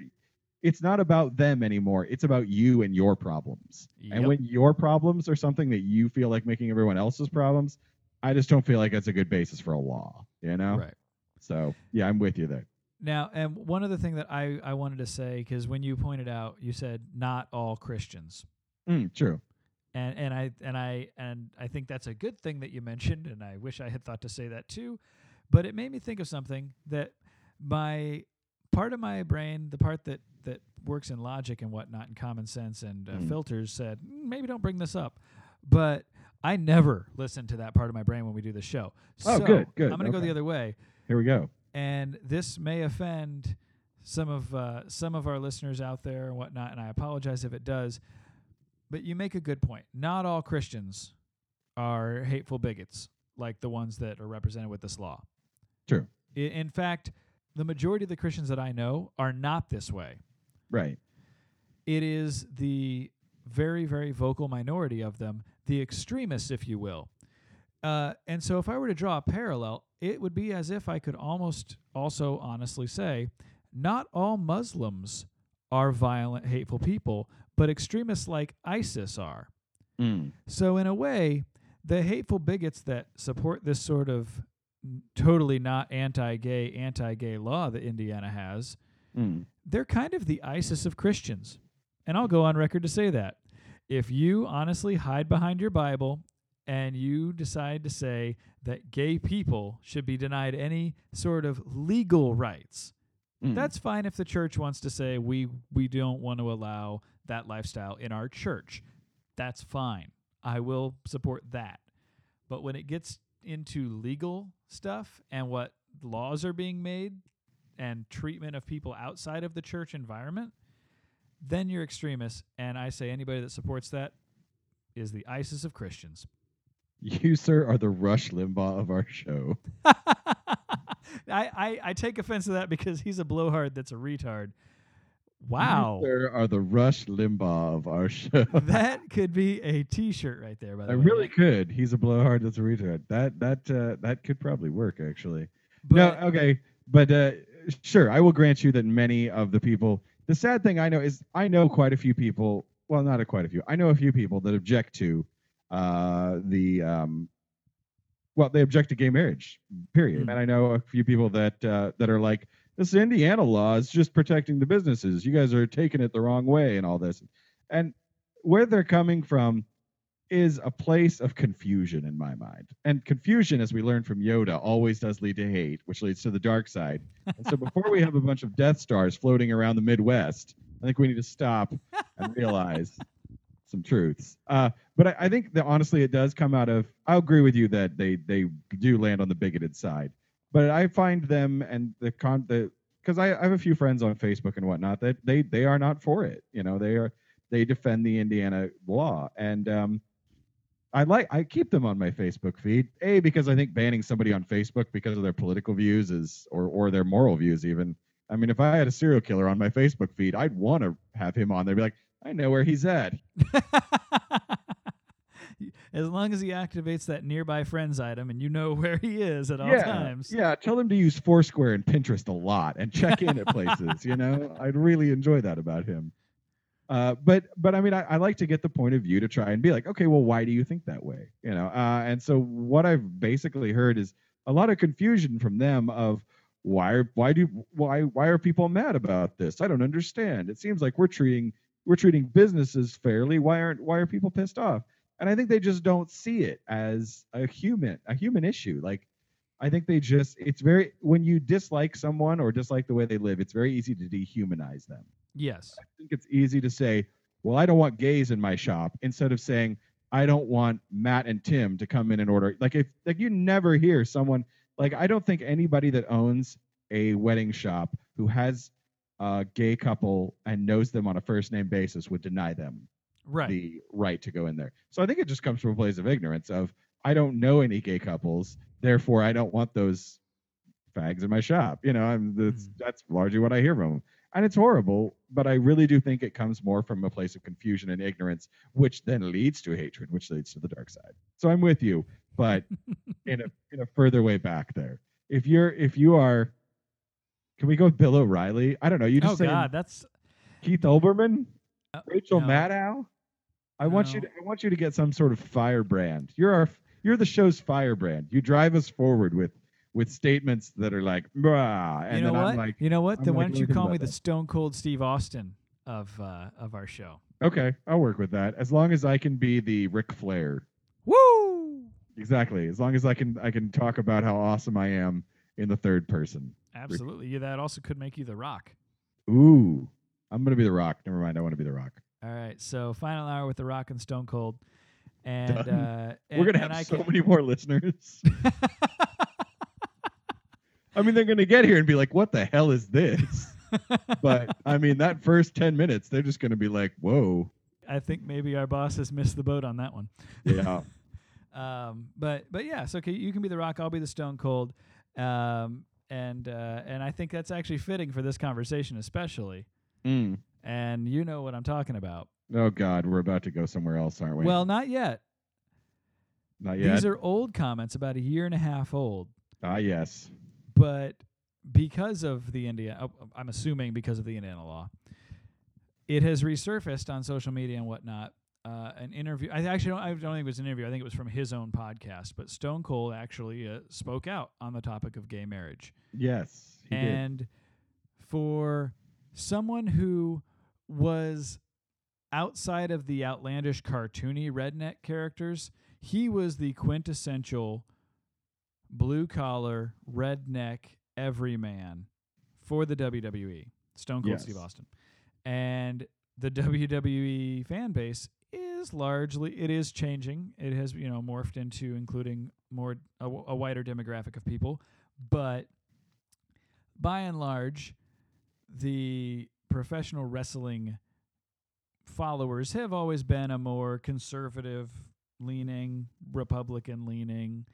It's not about them anymore. It's about you and your problems. And when your problems are something that you feel like making everyone else's problems, I just don't feel like that's a good basis for a law. You know. Right. So yeah, I'm with you there. Now, and one other thing that I, I wanted to say, because when you pointed out, you said not all Christians. Mm, true. and and I and I and I think that's a good thing that you mentioned, and I wish I had thought to say that too. But it made me think of something that my part of my brain, the part that that works in logic and whatnot, and common sense and uh, Mm. filters, said "Mm, maybe don't bring this up. But I never listen to that part of my brain when we do the show. Oh, So good, good, I'm going to go the other way Here we go. And this may offend some of uh, some of our listeners out there and whatnot, and I apologize if it does. But you make a good point. Not all Christians are hateful bigots like the ones that are represented with this law. True. In fact, the majority of the Christians that I know are not this way. Right. It is the very, very vocal minority of them, the extremists, if you will. Uh, and so, if I were to draw a parallel, it would be as if I could almost also honestly say, not all Muslims are violent, hateful people, but extremists like ISIS are. Mm. So, in a way, the hateful bigots that support this sort of totally not anti gay, anti gay law that Indiana has, Mm. they're kind of the ISIS of Christians. And I'll go on record to say that. If you honestly hide behind your Bible and you decide to say that gay people should be denied any sort of legal rights, Mm. that's fine if the church wants to say we we don't want to allow that lifestyle in our church. That's fine. I will support that. But when it gets into legal stuff and what laws are being made and treatment of people outside of the church environment, then you're extremist. And I say anybody that supports that is the ISIS of Christians. You, sir, are the Rush Limbaugh of our show. [laughs] I, I, I take offense to that because he's a blowhard that's a retard. Wow. You, sir, are the Rush Limbaugh of our show. [laughs] that could be a T-shirt right there. By the I way, I really could. He's a blowhard. That's a retard. That that uh, that could probably work actually. But, no, okay, but uh, sure, I will grant you that many of the people. The sad thing I know is I know quite a few people. Well, not a quite a few. I know a few people that object to uh, the. Um, well, they object to gay marriage. Period. Hmm. And I know a few people that uh, that are like, this Indiana law is just protecting the businesses. You guys are taking it the wrong way and all this. And where they're coming from is a place of confusion in my mind. And confusion, as we learned from Yoda, always does lead to hate, which leads to the dark side. And so before we have a bunch of Death Stars floating around the Midwest, I think we need to stop and realize some truths. Uh, but I, I think that honestly, it does come out of. I agree with you that they they do land on the bigoted side, but I find them and the con the because I, I have a few friends on Facebook and whatnot that they they are not for it. You know, they are they defend the Indiana law and um, I like I keep them on my Facebook feed. A because I think banning somebody on Facebook because of their political views is or or their moral views even. I mean, if I had a serial killer on my Facebook feed, I'd want to have him on there. Be like, I know where he's at. [laughs] as long as he activates that nearby friends item and you know [laughs] where he is at all yeah, times. yeah. Tell him to use Foursquare and Pinterest a lot and check in at places. You know, [laughs] I'd really enjoy that about him. Uh, but but I mean, I, I like to get the point of view to try and be like, okay, well, why do you think that way? You know, uh, and so what I've basically heard is a lot of confusion from them of why are why do why why are people mad about this? I don't understand. It seems like we're treating we're treating businesses fairly. Why aren't why are people pissed off? And I think they just don't see it as a human a human issue. Like I think they just it's very when you dislike someone or dislike the way they live, it's very easy to dehumanize them. Yes. I think it's easy to say, well, I don't want gays in my shop instead of saying I don't want Matt and Tim to come in and order. Like if like you never hear someone like I don't think anybody that owns a wedding shop who has a gay couple and knows them on a first name basis would deny them Right. the right to go in there. So I think it just comes from a place of ignorance of I don't know any gay couples, therefore I don't want those fags in my shop. You know, I'm that's Mhm. that's largely what I hear from them. And it's horrible, but I really do think it comes more from a place of confusion and ignorance, which then leads to hatred, which leads to the dark side. So I'm with you, but [laughs] in a in a further way back there. If you're if you are can we go with Bill O'Reilly? I don't know. You just oh saying God, that's Keith Olbermann? uh, Rachel no. Maddow. I want you to I want you to get some sort of firebrand. You're our you're the show's firebrand. You drive us forward with with statements that are like, Brah, and you know then what? I'm like, you know what? I'm then why like, don't you call me the that. Stone Cold Steve Austin of uh, of our show? okay, I'll work with that. As long as I can be the Ric Flair. Woo! Exactly. As long as I can I can talk about how awesome I am in the third person. Absolutely. Yeah, that also could make you the Rock. Ooh. I'm gonna be the rock. Never mind, I want to be the rock. All right. So final hour with the Rock and Stone Cold, and uh, We're and- gonna and have I so can- many more listeners. [laughs] I mean, they're gonna get here and be like, "What the hell is this?" [laughs] but I mean, that first ten minutes, they're just gonna be like, "Whoa, I think maybe our boss has missed the boat on that one. yeah." [laughs] Um, but but yeah, so okay, you can be the Rock, I'll be the Stone Cold, um, and uh, and I think that's actually fitting for this conversation, especially. Mm. And you know what I'm talking about. Oh God, we're about to go somewhere else, aren't we? Well, not yet. not yet. These are old comments, about a year and a half old. ah, yes. but because of the Indiana, oh, I'm assuming because of the Indiana law, it has resurfaced on social media and whatnot. Uh, an interview. I actually don't, I don't think it was an interview. I think it was from his own podcast. But Stone Cold actually uh, spoke out on the topic of gay marriage, Yes. He did. and for someone who was outside of the outlandish, cartoony redneck characters, he was the quintessential blue collar, redneck, everyman for the WWE. Stone Cold Steve Austin. And the WWE fan base is largely it is changing. It has, you know, morphed into including more a, w- a wider demographic of people, but by and large the professional wrestling followers have always been a more conservative leaning, Republican leaning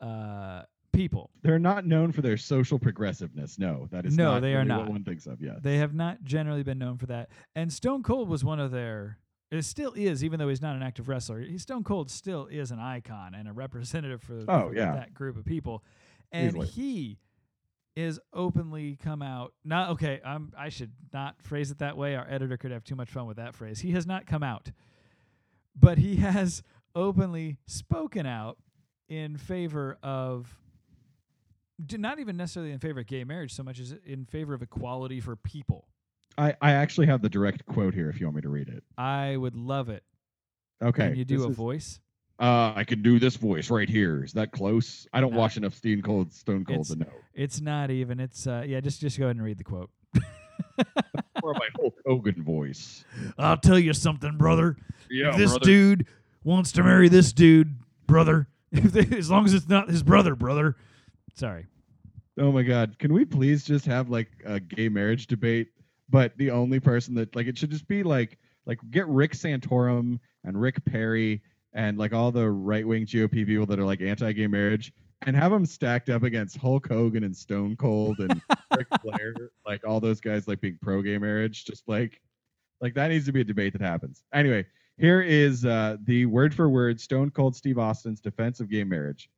uh, people. They're not known for their social progressiveness. No, that is No, not they are really what not. one thinks of. Yes. They have not generally been known for that. And Stone Cold was one of their. It still is, even though he's not an active wrestler. He Stone Cold still is an icon and a representative for, Oh, for yeah. that group of people. And Easily. he is openly come out. Not okay. I'm. I should not phrase it that way. Our editor could have too much fun with that phrase. He has not come out, but he [laughs] has openly spoken out in favor of. Not even necessarily in favor of gay marriage so much as in favor of equality for people. I, I actually have the direct quote here if you want me to read it. I would love it. Okay. Can you do a is- voice? Uh, I can do this voice right here. Is that close? I don't No. watch enough Stone Cold, Stone Cold to know. It's not even. It's uh yeah, just just go ahead and read the quote. Or my Hulk Hogan voice. I'll tell you something, brother. Yeah, if this brother. dude wants to marry this dude, brother, [laughs] as long as it's not his brother, brother. Sorry. Oh my God! Can we please just have like a gay marriage debate? But the only person that like it should just be like like get Rick Santorum and Rick Perry and like all the right wing GOP people that are like anti gay marriage and have them stacked up against Hulk Hogan and Stone Cold and [laughs] Ric Flair, like all those guys like being pro gay marriage. Just like like that needs to be a debate that happens. Anyway, here is uh, the word for word Stone Cold Steve Austin's defense of gay marriage.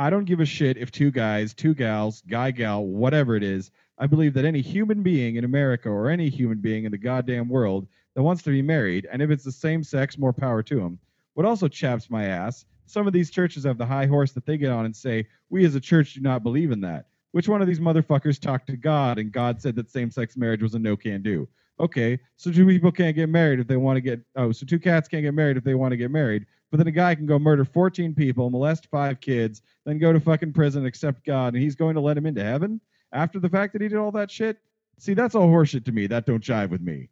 I don't give a shit if two guys, two gals, guy, gal, whatever it is. I believe that any human being in America or any human being in the goddamn world that wants to be married, and if it's the same sex, more power to them. What also chaps my ass, some of these churches have the high horse that they get on and say, we as a church do not believe in that. Which one of these motherfuckers talked to God and God said that same sex marriage was a no can do? Okay, so two people can't get married if they want to get, oh, so two cats can't get married if they want to get married, but then a guy can go murder 14 people, molest five kids, then go to fucking prison, accept God, and he's going to let him into heaven after the fact that he did all that shit? See, that's all horseshit to me. That don't jive with me.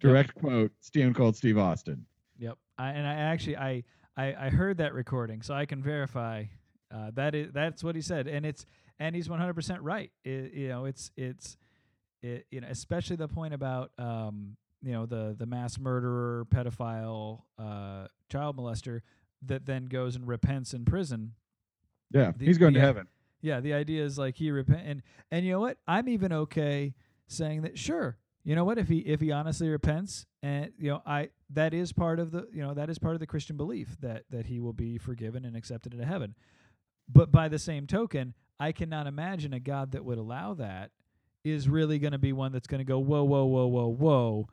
Direct quote, Stone Cold Steve Austin. Yep. I, and I actually I, I I heard that recording, so I can verify uh, that is that's what he said, and it's and he's 100% right. It, you know, it's it's it, you know, especially the point about um, you know the the mass murderer, pedophile, uh, child molester that then goes and repents in prison. Yeah, The- he's going to heaven. Yeah, the idea is like he repent and and you know what? I'm even okay saying that sure. You know what? If he if he honestly repents and you know, I that is part of the you know, that is part of the Christian belief that that he will be forgiven and accepted into heaven. But by the same token, I cannot imagine a God that would allow that is really going to be one that's going to go whoa whoa whoa whoa whoa.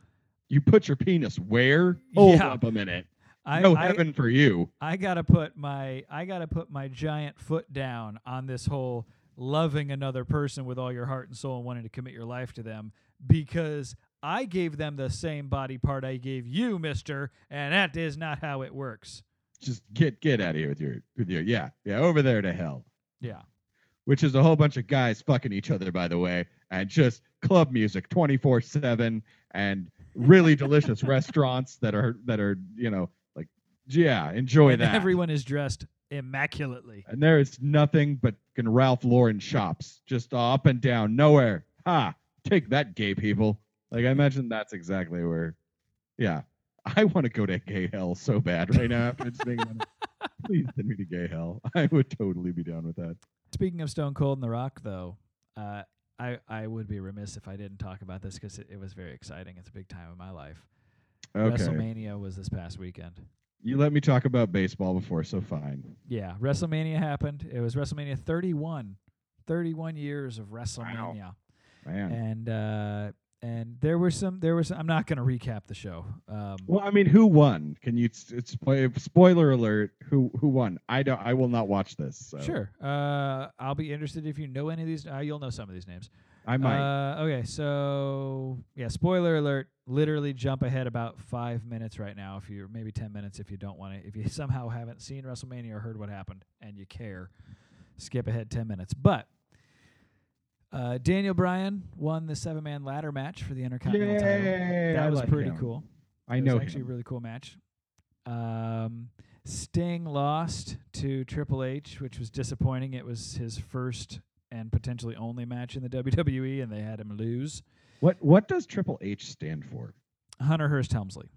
You put your penis where? Oh, hold Yeah. up a minute. I no I, heaven for you. I gotta put my I gotta put my giant foot down on this whole loving another person with all your heart and soul and wanting to commit your life to them because I gave them the same body part I gave you, Mister, and that is not how it works. Just get get out of here with your with your yeah yeah over there to hell. Yeah, Which is a whole bunch of guys fucking each other, by the way, and just club music twenty four seven and really delicious restaurants that are that are you know like yeah enjoy and that. everyone is dressed immaculately. and there is nothing but fucking Ralph Lauren shops just up and down nowhere. Ha! Take that, gay people. Like I imagine that's exactly where. Yeah, I want to go to gay hell so bad right now. After just thinking about it. Please send me to gay hell. I would totally be down with that. Speaking of Stone Cold and The Rock, though, uh, I I would be remiss if I didn't talk about this because it, it was very exciting. It's a big time in my life. Okay, WrestleMania was this past weekend. you let me talk about baseball before, so fine. Yeah, WrestleMania happened. It was WrestleMania 31. 31 years of WrestleMania. Wow. Man. And uh and there were some there was I'm not going to recap the show. Um Well, I mean, who won? Can you? Spoiler alert. Who who won? I don't. I will not watch this. So Sure. Uh I'll be interested if you know any of these uh, you'll know some of these names. I might. Uh, okay, so yeah, spoiler alert. Literally jump ahead about five minutes right now, if you're maybe ten minutes if you don't want to. If you [laughs] somehow haven't seen WrestleMania or heard what happened and you care, skip ahead ten minutes. But uh, Daniel Bryan won the seven man ladder match for the Intercontinental title. That I was like pretty him. cool. I It know was actually him. a really cool match. Um, Sting lost to Triple H, which was disappointing. It was his first and potentially only match in the [laughs] WWE, and they had him lose. What what does Triple H stand for? Hunter Hearst Helmsley.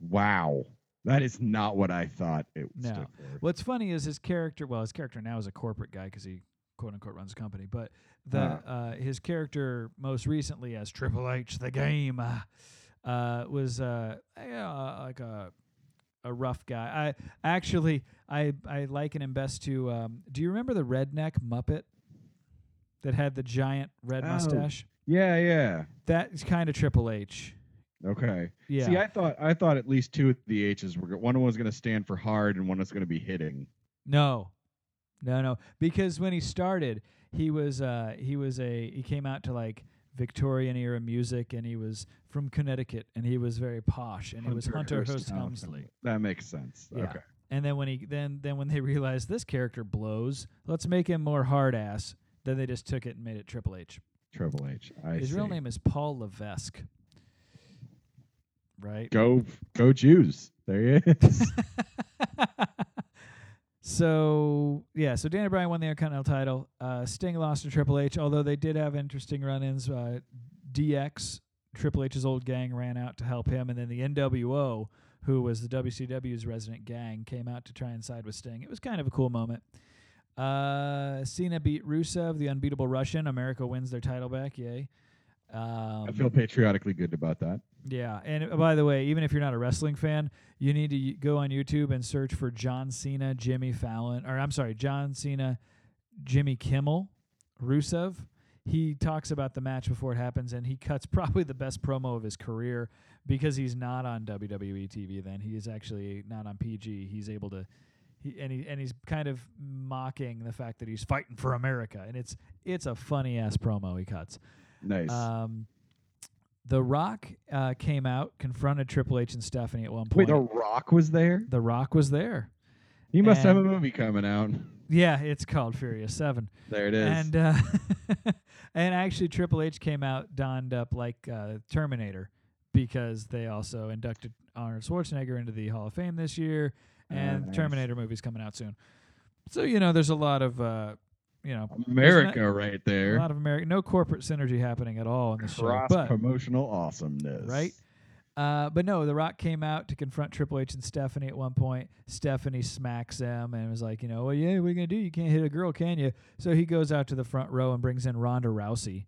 Wow. That is not what I thought it No. stood for. What's funny is his character. Well, his character now is a corporate guy because he quote unquote runs a company. But the Ah. uh, his character most recently as Triple H, the game, uh, uh, was uh, uh, like a a rough guy. I actually I I liken him best to. Um, do you remember the redneck Muppet that had the giant red Oh. mustache? Yeah, yeah. That's kind of Triple H. Okay. Yeah. See, I thought I thought at least two of the H's were one was going to stand for hard and one was going to be hitting. No, no, no. Because when he started, he was uh, he was a he came out to like Victorian era music, and he was from Connecticut, and he was very posh, and he was Hunter Hearst Helmsley. That makes sense. Yeah. Okay. And then when he then then when they [laughs] realized this character blows, let's make him more hard ass. Then they just took it and made it Triple H. Triple H. I His real name is Paul Levesque. Right. Go go Jews. There he is. [laughs] so yeah, so Daniel Bryan won the Intercontinental title. Uh, Sting lost to Triple H, although they did have interesting run-ins. Uh, DX, Triple H's old gang, ran out to help him, and then the NWO, who was the WCW's resident gang, came out to try and side with Sting. It was kind of a cool moment. Uh, Cena beat Rusev, the unbeatable Russian. America wins their title back. Yay! Um, I feel patriotically good about that. Yeah, and uh, by the way, even if you're not a wrestling fan, you need to go on YouTube and search for John Cena, Jimmy Fallon, or I'm sorry, John Cena, Jimmy Kimmel, Rusev. He talks about the match before it happens, and he cuts [laughs] probably the best promo of his career because he's not on WWE TV. Then he is actually not on PG. He's able to, he, and he and he's kind of mocking the fact that he's fighting for America, and it's it's a funny ass promo he cuts. Nice. Um, the Rock uh, came out, confronted Triple H and Stephanie at one Wait, point. The Rock was there? the Rock was there. He must have a movie coming out. Yeah, it's called Furious Seven. There it is. And uh, [laughs] and actually, Triple H came out donned up like uh, Terminator because they also inducted Arnold Schwarzenegger into the Hall of Fame this year, and nice. Terminator movie's coming out soon. So you know, there's a lot of uh, you know America right there. a there. lot of American, no corporate synergy happening at all in the show, Cross but promotional awesomeness. right? Uh, but no, The Rock came out to confront Triple H and Stephanie at one point. Stephanie smacks him and was like, you know, well, yeah, what are you gonna do? You can't hit a girl, can you? So he goes out to the front row and brings in Ronda Rousey,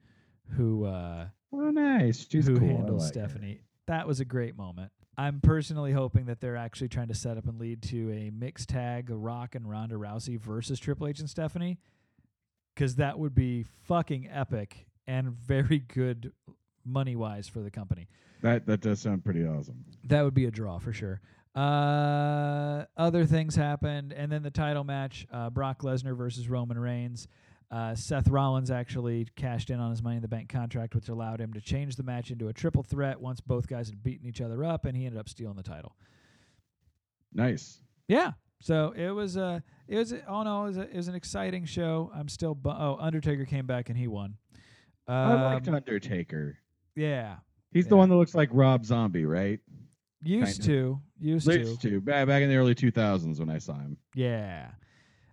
who uh, Well, nice. She's who cool. Handles like her. Stephanie. That was a great moment. I'm personally hoping that they're actually trying to set up and lead to a mixed tag, of Rock and Ronda Rousey versus Triple H and Stephanie, because that would be fucking epic and very good money wise for the company. That that does sound pretty awesome. That would be a draw for sure. Uh, other things happened, and then the title match: uh, Brock Lesnar versus Roman Reigns. Uh, Seth Rollins actually cashed in on his Money in the Bank contract, which allowed him to change the match into a triple threat once both guys had beaten each other up, and he ended up stealing the title. Nice. Yeah, so it was uh it was all in all it was, a, it was an exciting show. I'm still bu- oh Undertaker came back and he won. I liked Um, Undertaker. yeah, He's the one that looks like Rob Zombie, right? used Kind to used to Used to back back in the early 2000s when I saw him. Yeah.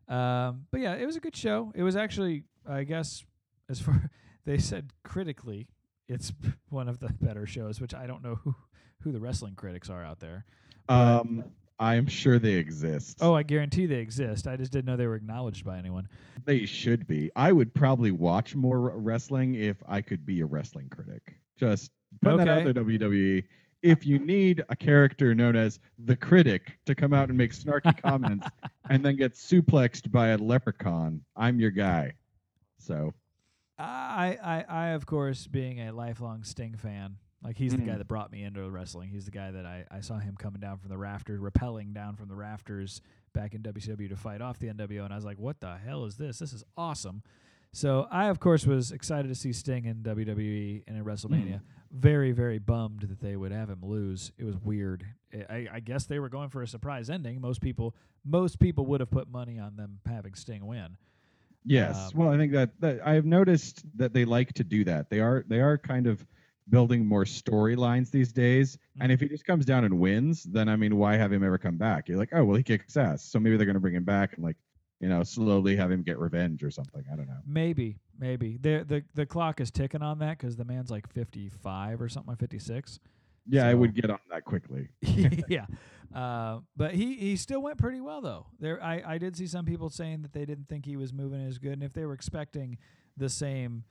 Um, but yeah, it was a good show. It was actually, I guess, as far [laughs] they said critically, it's [laughs] one of the better shows. Which I don't know who who the wrestling critics are out there. But- Um, I'm sure they exist. Oh, I guarantee they exist. I just didn't know they were acknowledged by anyone. they should be. I would probably watch more wrestling if I could be a wrestling critic. Just put that out there, WWE. If you need a character known as the critic to come out and make snarky [laughs] comments and then get suplexed by a leprechaun, I'm your guy. So I, I, I, of course, being a lifelong Sting fan, like he's the guy Mhm. that brought me into wrestling. He's the guy that I, I saw him coming down from the rafters, rappelling down from the rafters back in WCW to fight off the NWO, and I was like, "What the hell is this? This is awesome!" So I, of course, was excited to see Sting in WWE and in WrestleMania. Very, very bummed that they would have him lose. It was weird. I- I, I guess they were going for a surprise ending. Most people, most people would have put money on them having Sting win. yes, Um, well, I think that, that I've noticed that they like to do that. They are they are kind of building more storylines these days. And if he just comes down and wins, then I mean, why have him ever come back? You're like, oh well, he kicks ass, so maybe they're going to bring him back and like, you know, slowly have him get revenge or something. I don't know. Maybe, maybe the the the clock is ticking on that because the man's like fifty five or something, like fifty six. Yeah, I would get on that quickly. [laughs] yeah. Uh, but he, he still went pretty well though. There I, I did see some people saying that they didn't think he was moving as good, and if they were expecting the same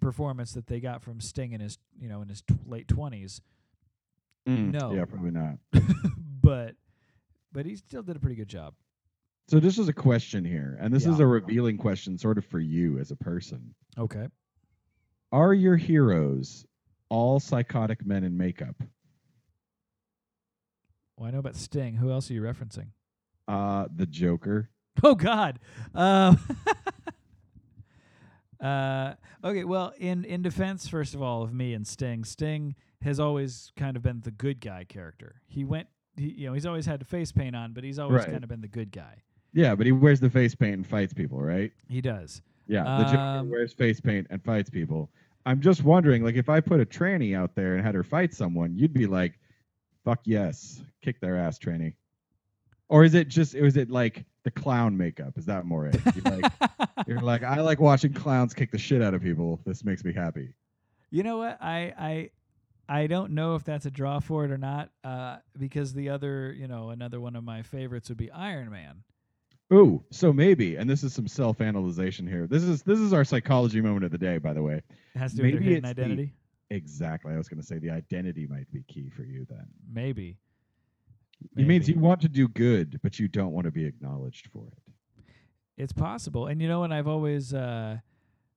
performance that they got from Sting in his you know in his t- late twenties, Mm, No. Yeah, probably not. [laughs] but but he still did a pretty good job. So this is a question here, and this is a revealing question, sort of for you as a person. Okay. Are your heroes all psychotic men in makeup? Well, I know about Sting. Who else are you referencing? Uh, the Joker. Oh God. Um, [laughs] uh, okay. Well, in in defense, first of all, of me and Sting, Sting has always kind of been the good guy character. He went. He, you know, he's always had the face paint on, but he's always Right. kind of been the good guy. Yeah, but he wears the face paint and fights people, right? He does. Yeah, the Joker Um, wears face paint and fights people. I'm just wondering, like, if I put a tranny out there and had her fight someone, you'd be like, "Fuck yes, kick their ass, tranny." Or is it just? Or is it like the clown makeup? Is that more it? You're like, you're like, I like watching clowns kick the shit out of people. This makes me happy. You know what? I I I don't know if that's a draw for it or not. Uh, because the other, you know, another one of my favorites would be Iron Man. Ooh, so maybe, and this is some self-analyzation here. This is this is our psychology moment of the day, by the way. It has to do with their Maybe hidden it's the- identity. Exactly. I was going to say the identity might be key for you then. Maybe. It means you want to do good, but you don't want to be acknowledged for it. It's possible. And you know what? I've always uh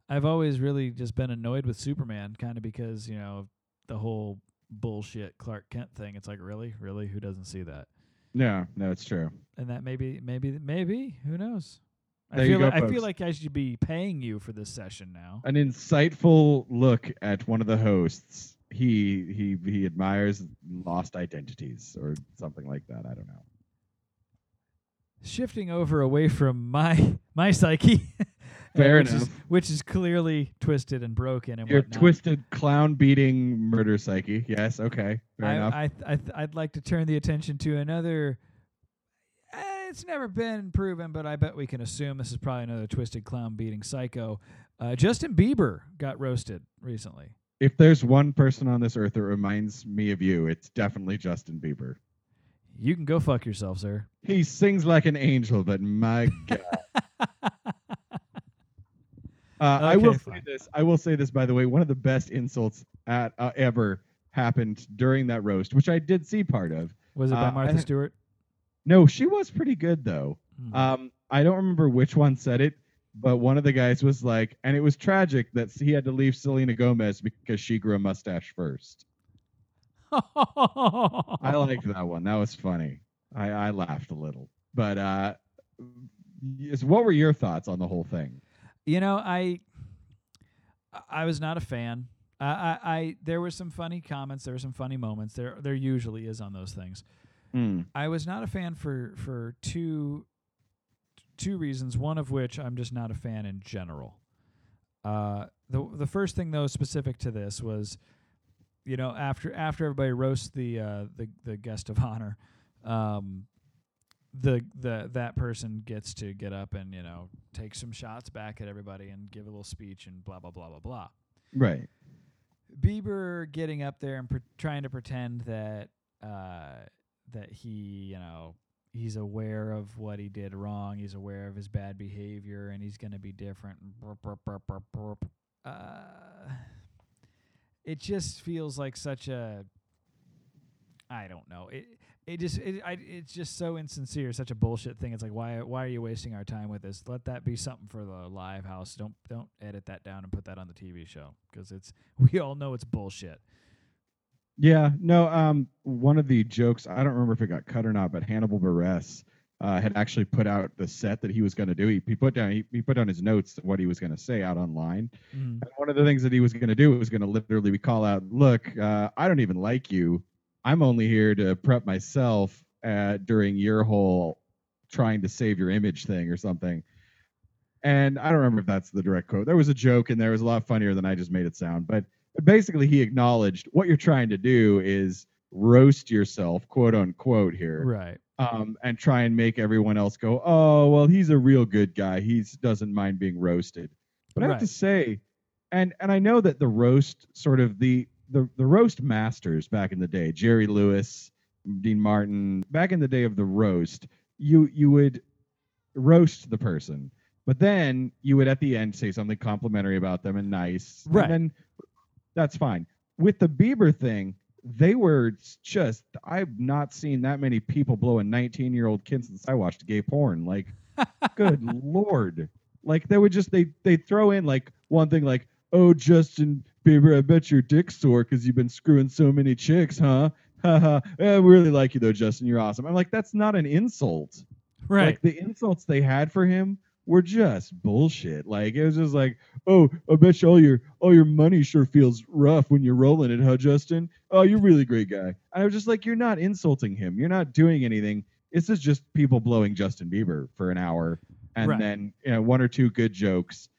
I've always really just been annoyed with Superman kind of because, you know, the whole bullshit Clark Kent thing. It's like, really? Really? Who doesn't see that? No, no, it's true. And that maybe maybe maybe, who knows? I There you feel go, like, I feel like I should be paying you for this session now. An insightful look at one of the hosts. He he he admires lost identities or something like that. I don't know. Shifting over away from my [laughs] my psyche. [laughs] Fair which enough. Is, which is clearly twisted and broken and Your whatnot. twisted clown beating murder psyche. Yes, okay. Fair I, enough. I, I, th- I'd like to turn the attention to another. eh, It's never been proven, but I bet we can assume this is probably another twisted clown beating psycho. Uh, Justin Bieber got roasted recently. If there's one person on this earth that reminds me of you, it's definitely Justin Bieber. You can go fuck yourself, sir. He sings like an angel, but my [laughs] God. Uh, I will Okay, say this. I will say this, by the way. One of the best insults at uh, ever happened during that roast, which I did see part of. Was it by Uh, Martha I- Stewart? No, she was pretty good though. Hmm. Um, I don't remember which one said it, but one of the guys was like, and it was tragic that he had to leave Selena Gomez because she grew a mustache first. [laughs] I liked that one. That was funny. I, I laughed a little. But uh, what were your thoughts on the whole thing? You know, I I was not a fan. I, I, I there were some funny comments. There were some funny moments. There there usually is on those things. Hmm. I was not a fan for for two two reasons. One of which I'm just not a fan in general. Uh, the the first thing though, specific to this, was, you know, after after everybody roasts the uh, the the guest of [laughs] honor, um, the the that person gets to get up and you know take some shots back at everybody and give a little speech and blah blah blah blah blah. Right. Bieber getting up there and pre- trying to pretend that uh, that he, you know, he's aware of what he did wrong. He's aware of his bad behavior, and he's going to be different. Uh, it just feels like such a. I don't know. It it just it I, it's just so insincere, such a bullshit thing. It's like why why are you wasting our time with this? Let that be something for the live house. Don't don't edit that down and put that on the TV show because it's [laughs] we all know it's bullshit. Yeah. No. Um. One of the jokes I don't remember if it got cut or not, but Hannibal Buress uh, had actually put out the set that he was going to do. He, he put down he, he put down his notes what he was going to say out online. Mm. And one of the things that he was going to do was going to literally call out, "Look, uh, I don't even like you. I'm only here to prep myself uh, during your whole trying to save your image thing or something." And I don't remember if that's the direct quote. There was a joke in there. It was a lot funnier than I just made it sound. But basically, he acknowledged what you're trying to do is roast yourself, quote unquote, here Right. um, and try and make everyone else go, oh, well, he's a real good guy. He doesn't mind being roasted. But I have to say, and and I know that the roast, sort of the the the roast masters back in the day, Jerry Lewis, Dean Martin, back in the day of the roast, you you would roast the person, but then you would at the end say something complimentary about them and nice, Right. And then that's fine. With the Bieber thing, they were just I've not seen that many people blow a 19 year old kid since I watched gay porn. Like, [laughs] good lord. Like they would just they they throw in like one thing like, oh Justin Bieber, I bet your dick's sore because you've been screwing so many chicks, huh? Haha. I eh, really like you though, Justin. You're awesome. I'm like, that's not an insult. Right. Like the insults they had for him were just bullshit. Like it was just like, oh, I bet you all your all your money sure feels rough when you're rolling it, huh, Justin? Oh, you're a really great guy. And I was just like, you're not insulting him. You're not doing anything. This is just people blowing Justin Bieber for an hour, and Right. then you know one or two good jokes.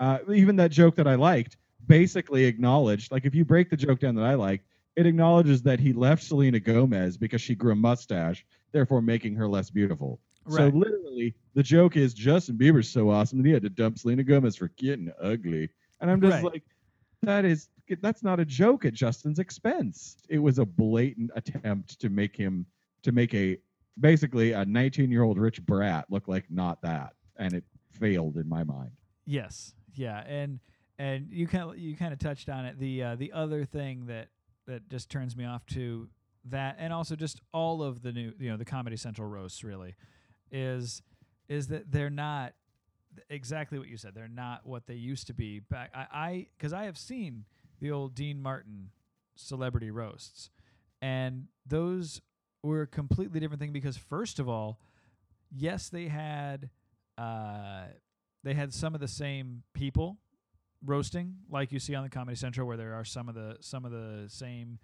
Uh, even that joke that I liked basically acknowledged, like if you break the joke down that I liked, it acknowledges that he left Selena Gomez because she grew a mustache, therefore making her less beautiful. So literally, the joke is Justin Bieber's so awesome that he had to dump Selena Gomez for getting ugly. And I'm just Right. like, that is that's not a joke at Justin's expense. It was a blatant attempt to make him to make a basically a 19 year old rich brat look like not that, and it failed in my mind. Yes. Yeah. And and you kind of you kind of touched on it. The uh, the other thing that that just turns me off to that, and also just all of the new you know the Comedy Central roasts really is is that they're not exactly what you said. They're not what they used to be back. I because I, have seen the old Dean Martin celebrity roasts, and those were a completely different thing because first of all, yes, they had uh, they had some of the same people roasting, like you see on the Comedy Central, where there are some of the some of the same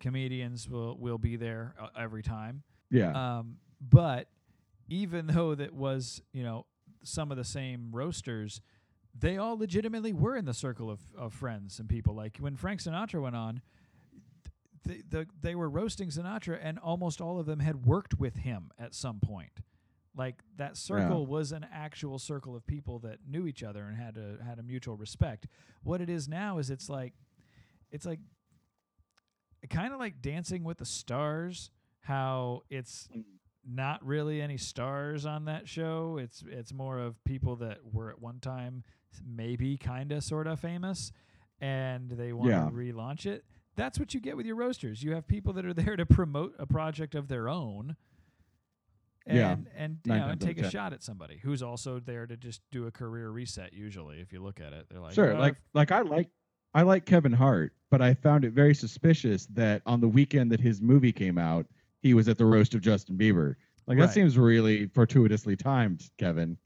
comedians will will be there uh, every time. Yeah. Um, but even though that was, you know, some of the same roasters, they all legitimately were in the circle of, of friends and people. Like when Frank Sinatra went on, th- the, they were roasting Sinatra, and almost all of them had worked with him at some point. Like that circle was an actual circle of people that knew each other and had a had a mutual respect. What it is now is it's like, it's like, kind of like Dancing with the Stars. How it's mm. Not really any stars on that show. It's it's more of people that were at one time maybe kind of sort of famous, and they want Yeah. to relaunch it. That's what you get with your roasters. You have people that are there to promote a project of their own. And, Yeah. and you know, and times out of take a shot at somebody who's also there to just do a career reset. Usually, if you look at it, they're like, Sure, "Oh, like like I like I like Kevin Hart, but I found it very suspicious that on the weekend that his movie came out, he was at the roast of Justin Bieber. Like that Right. seems really fortuitously timed, Kevin.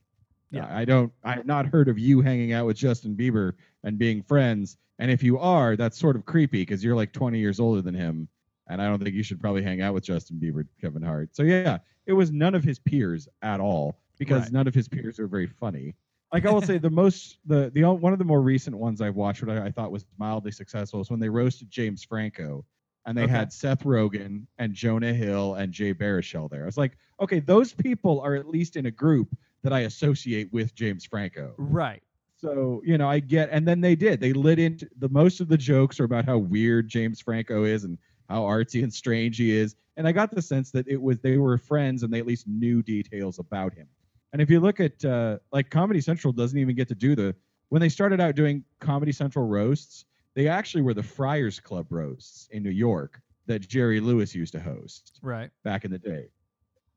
Yeah. I don't I've not heard of you hanging out with Justin Bieber and being friends. And if you are, that's sort of creepy because you're like 20 years older than him. And I don't think you should probably hang out with Justin Bieber, Kevin Hart. So yeah, it was none of his peers at all because Right. none of his peers are very funny. Like I will say, [laughs] the most the the one of the more recent ones I've watched, what I, I thought was mildly successful, is when they roasted James Franco, and they Okay. had Seth Rogen and Jonah Hill and Jay Baruchel there. I was like, okay, those people are at least in a group that I associate with James Franco. right, So you know, I get, and then they did. They lit into the most of the jokes are about how weird James Franco is and how artsy and strange he is. And I got the sense that it was they were friends and they at least knew details about him. And if you look at uh, like Comedy Central doesn't even get to do the when they started out doing Comedy Central roasts, they actually were the Friars Club roasts in New York that Jerry Lewis used to host right, back in the day.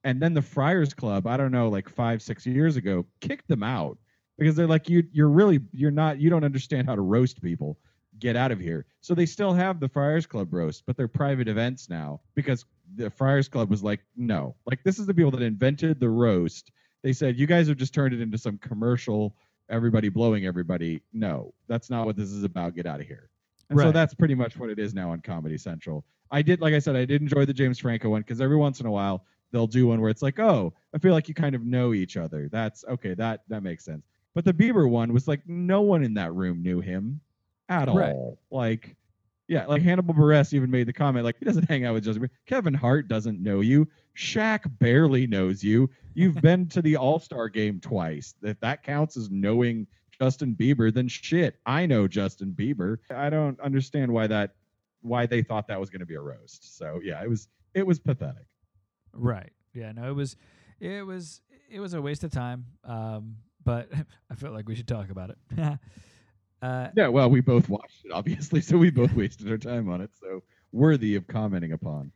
And then the Friars Club, I don't know, like five, six years ago, kicked them out because they're like, you, you're really, you're not, you don't understand how to roast people. Get out of here. So they still have the Friars Club roast, but they're private events now because the Friars Club was like, no, like this is the people that invented the roast. They said, you guys have just turned it into some commercial, everybody blowing everybody. No, that's not what this is about. Get out of here. And so that's pretty much what it is now on Comedy Central. I did, like I said, I did enjoy the James Franco one because every once in a while they'll do one where it's like, oh, I feel like you kind of know each other. That's okay. That that makes sense. But the Bieber one was like no one in that room knew him at Right. all. Like, yeah, like Hannibal Buress even made the comment like he doesn't hang out with Justin Bieber. Kevin Hart doesn't know you. Shaq barely knows you. You've been to the All Star game twice. If that counts as knowing Justin Bieber, then shit, I know Justin Bieber. I don't understand why that why they thought that was going to be a roast. So yeah, it was it was pathetic. Right. Yeah. No, it was, it was, it was a waste of time. Um, but [laughs] I felt like we should talk about it. [laughs] uh, Yeah, well, we both watched it obviously, so we both wasted our time on it. So worthy of commenting upon.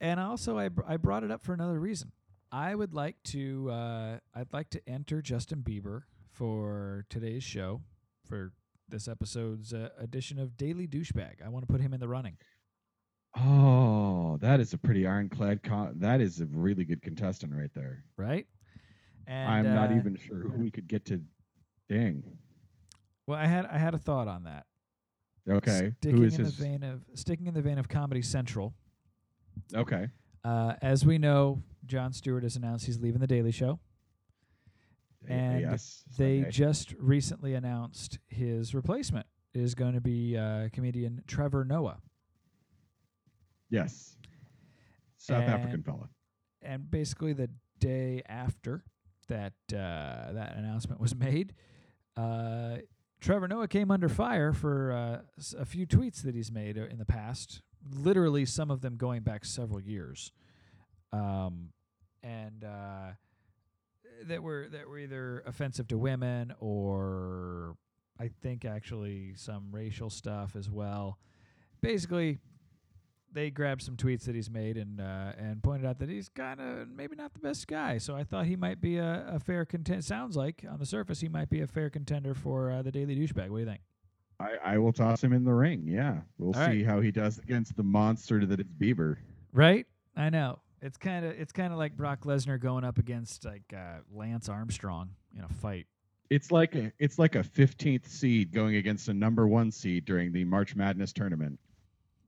and also, I br- I brought it up for another reason. I would like to, uh, I'd like to enter Justin Bieber for today's show for this episode's uh, edition of Daily Douchebag. I want to put him in the running. Oh, that is a pretty ironclad. Con- that is a really good contestant right there. Right. And I'm not uh, even sure who we could get to. Ding. Well, I had I had a thought on that. Okay, Sticking who is in his? the vein of sticking in the vein of Comedy Central. Okay, Uh, as we know, Jon Stewart has announced he's leaving the Daily Show. And yes, They okay. just recently announced his replacement is going to be uh, comedian Trevor Noah. yes, South African and- fella. And basically, the day after that uh, that announcement was made, uh, Trevor Noah came under fire for uh, a few tweets that he's made uh, in the past. Literally, some of them going back several years, um, and uh, that were that were either offensive to women or I think actually some racial stuff as well. Basically, they grabbed some tweets that he's made and uh, and pointed out that he's kind of maybe not the best guy. So I thought he might be a, a fair contender. Sounds like on the surface he might be a fair contender for uh, the Daily Douchebag. What do you think? I, I will toss him in the ring. Yeah, we'll All see how he does against the monster that is Bieber. Right? I know. It's kind of it's kind of like Brock Lesnar going up against like uh, Lance Armstrong in a fight. It's like a it's like a 15th seed going against a number one seed during the March Madness tournament.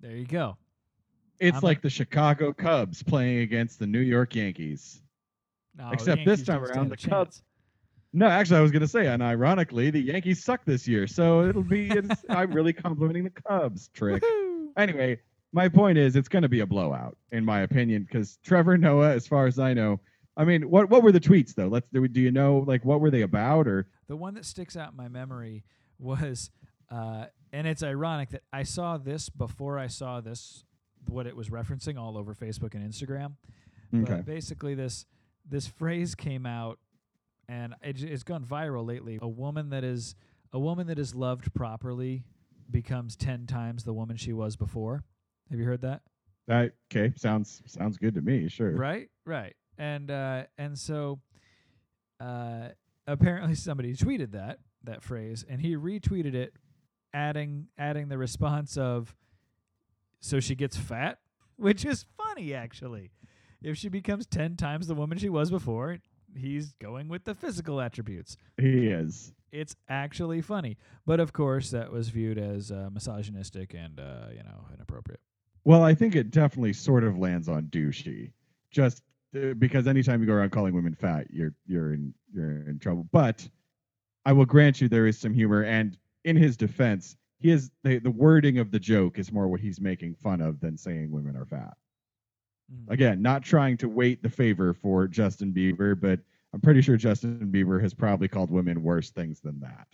There you go. It's I'm like a- the Chicago Cubs playing against the New York Yankees. No, Except this time around, the Cubs- No, actually, I was going to say, and ironically, the Yankees suck this year, so it'll be. It's, I'm really complimenting the Cubs. Trick. [laughs] Woohoo! Anyway, my point is, it's going to be a blowout, in my opinion, because Trevor Noah, as far as I know, I mean, what what were the tweets though? Let's do. Do you know like what were they about or? The one that sticks out in my memory was, uh, and it's ironic that I saw this before I saw this, what it was referencing all over Facebook and Instagram. Okay. But basically, this this phrase came out, and it, it's gone viral lately. A woman that is a woman that is loved properly becomes ten times the woman she was before. Have you heard that? That okay? Sounds sounds good to me. Sure. Right, right. And uh, and so uh, apparently somebody tweeted that that phrase, and he retweeted it, adding adding the response of, "So she gets fat," [laughs] which is funny actually. If she becomes ten times the woman she was before, he's going with the physical attributes. He is. It's actually funny, but of course that was viewed as uh, misogynistic and uh, you know inappropriate. Well, I think it definitely sort of lands on douchey, just uh, because anytime you go around calling women fat, you're you're in you're in trouble. But I will grant you there is some humor, and in his defense, he is the the wording of the joke is more what he's making fun of than saying women are fat. Mm. Again, not trying to wait the favor for Justin Bieber, but I'm pretty sure Justin Bieber has probably called women worse things than that.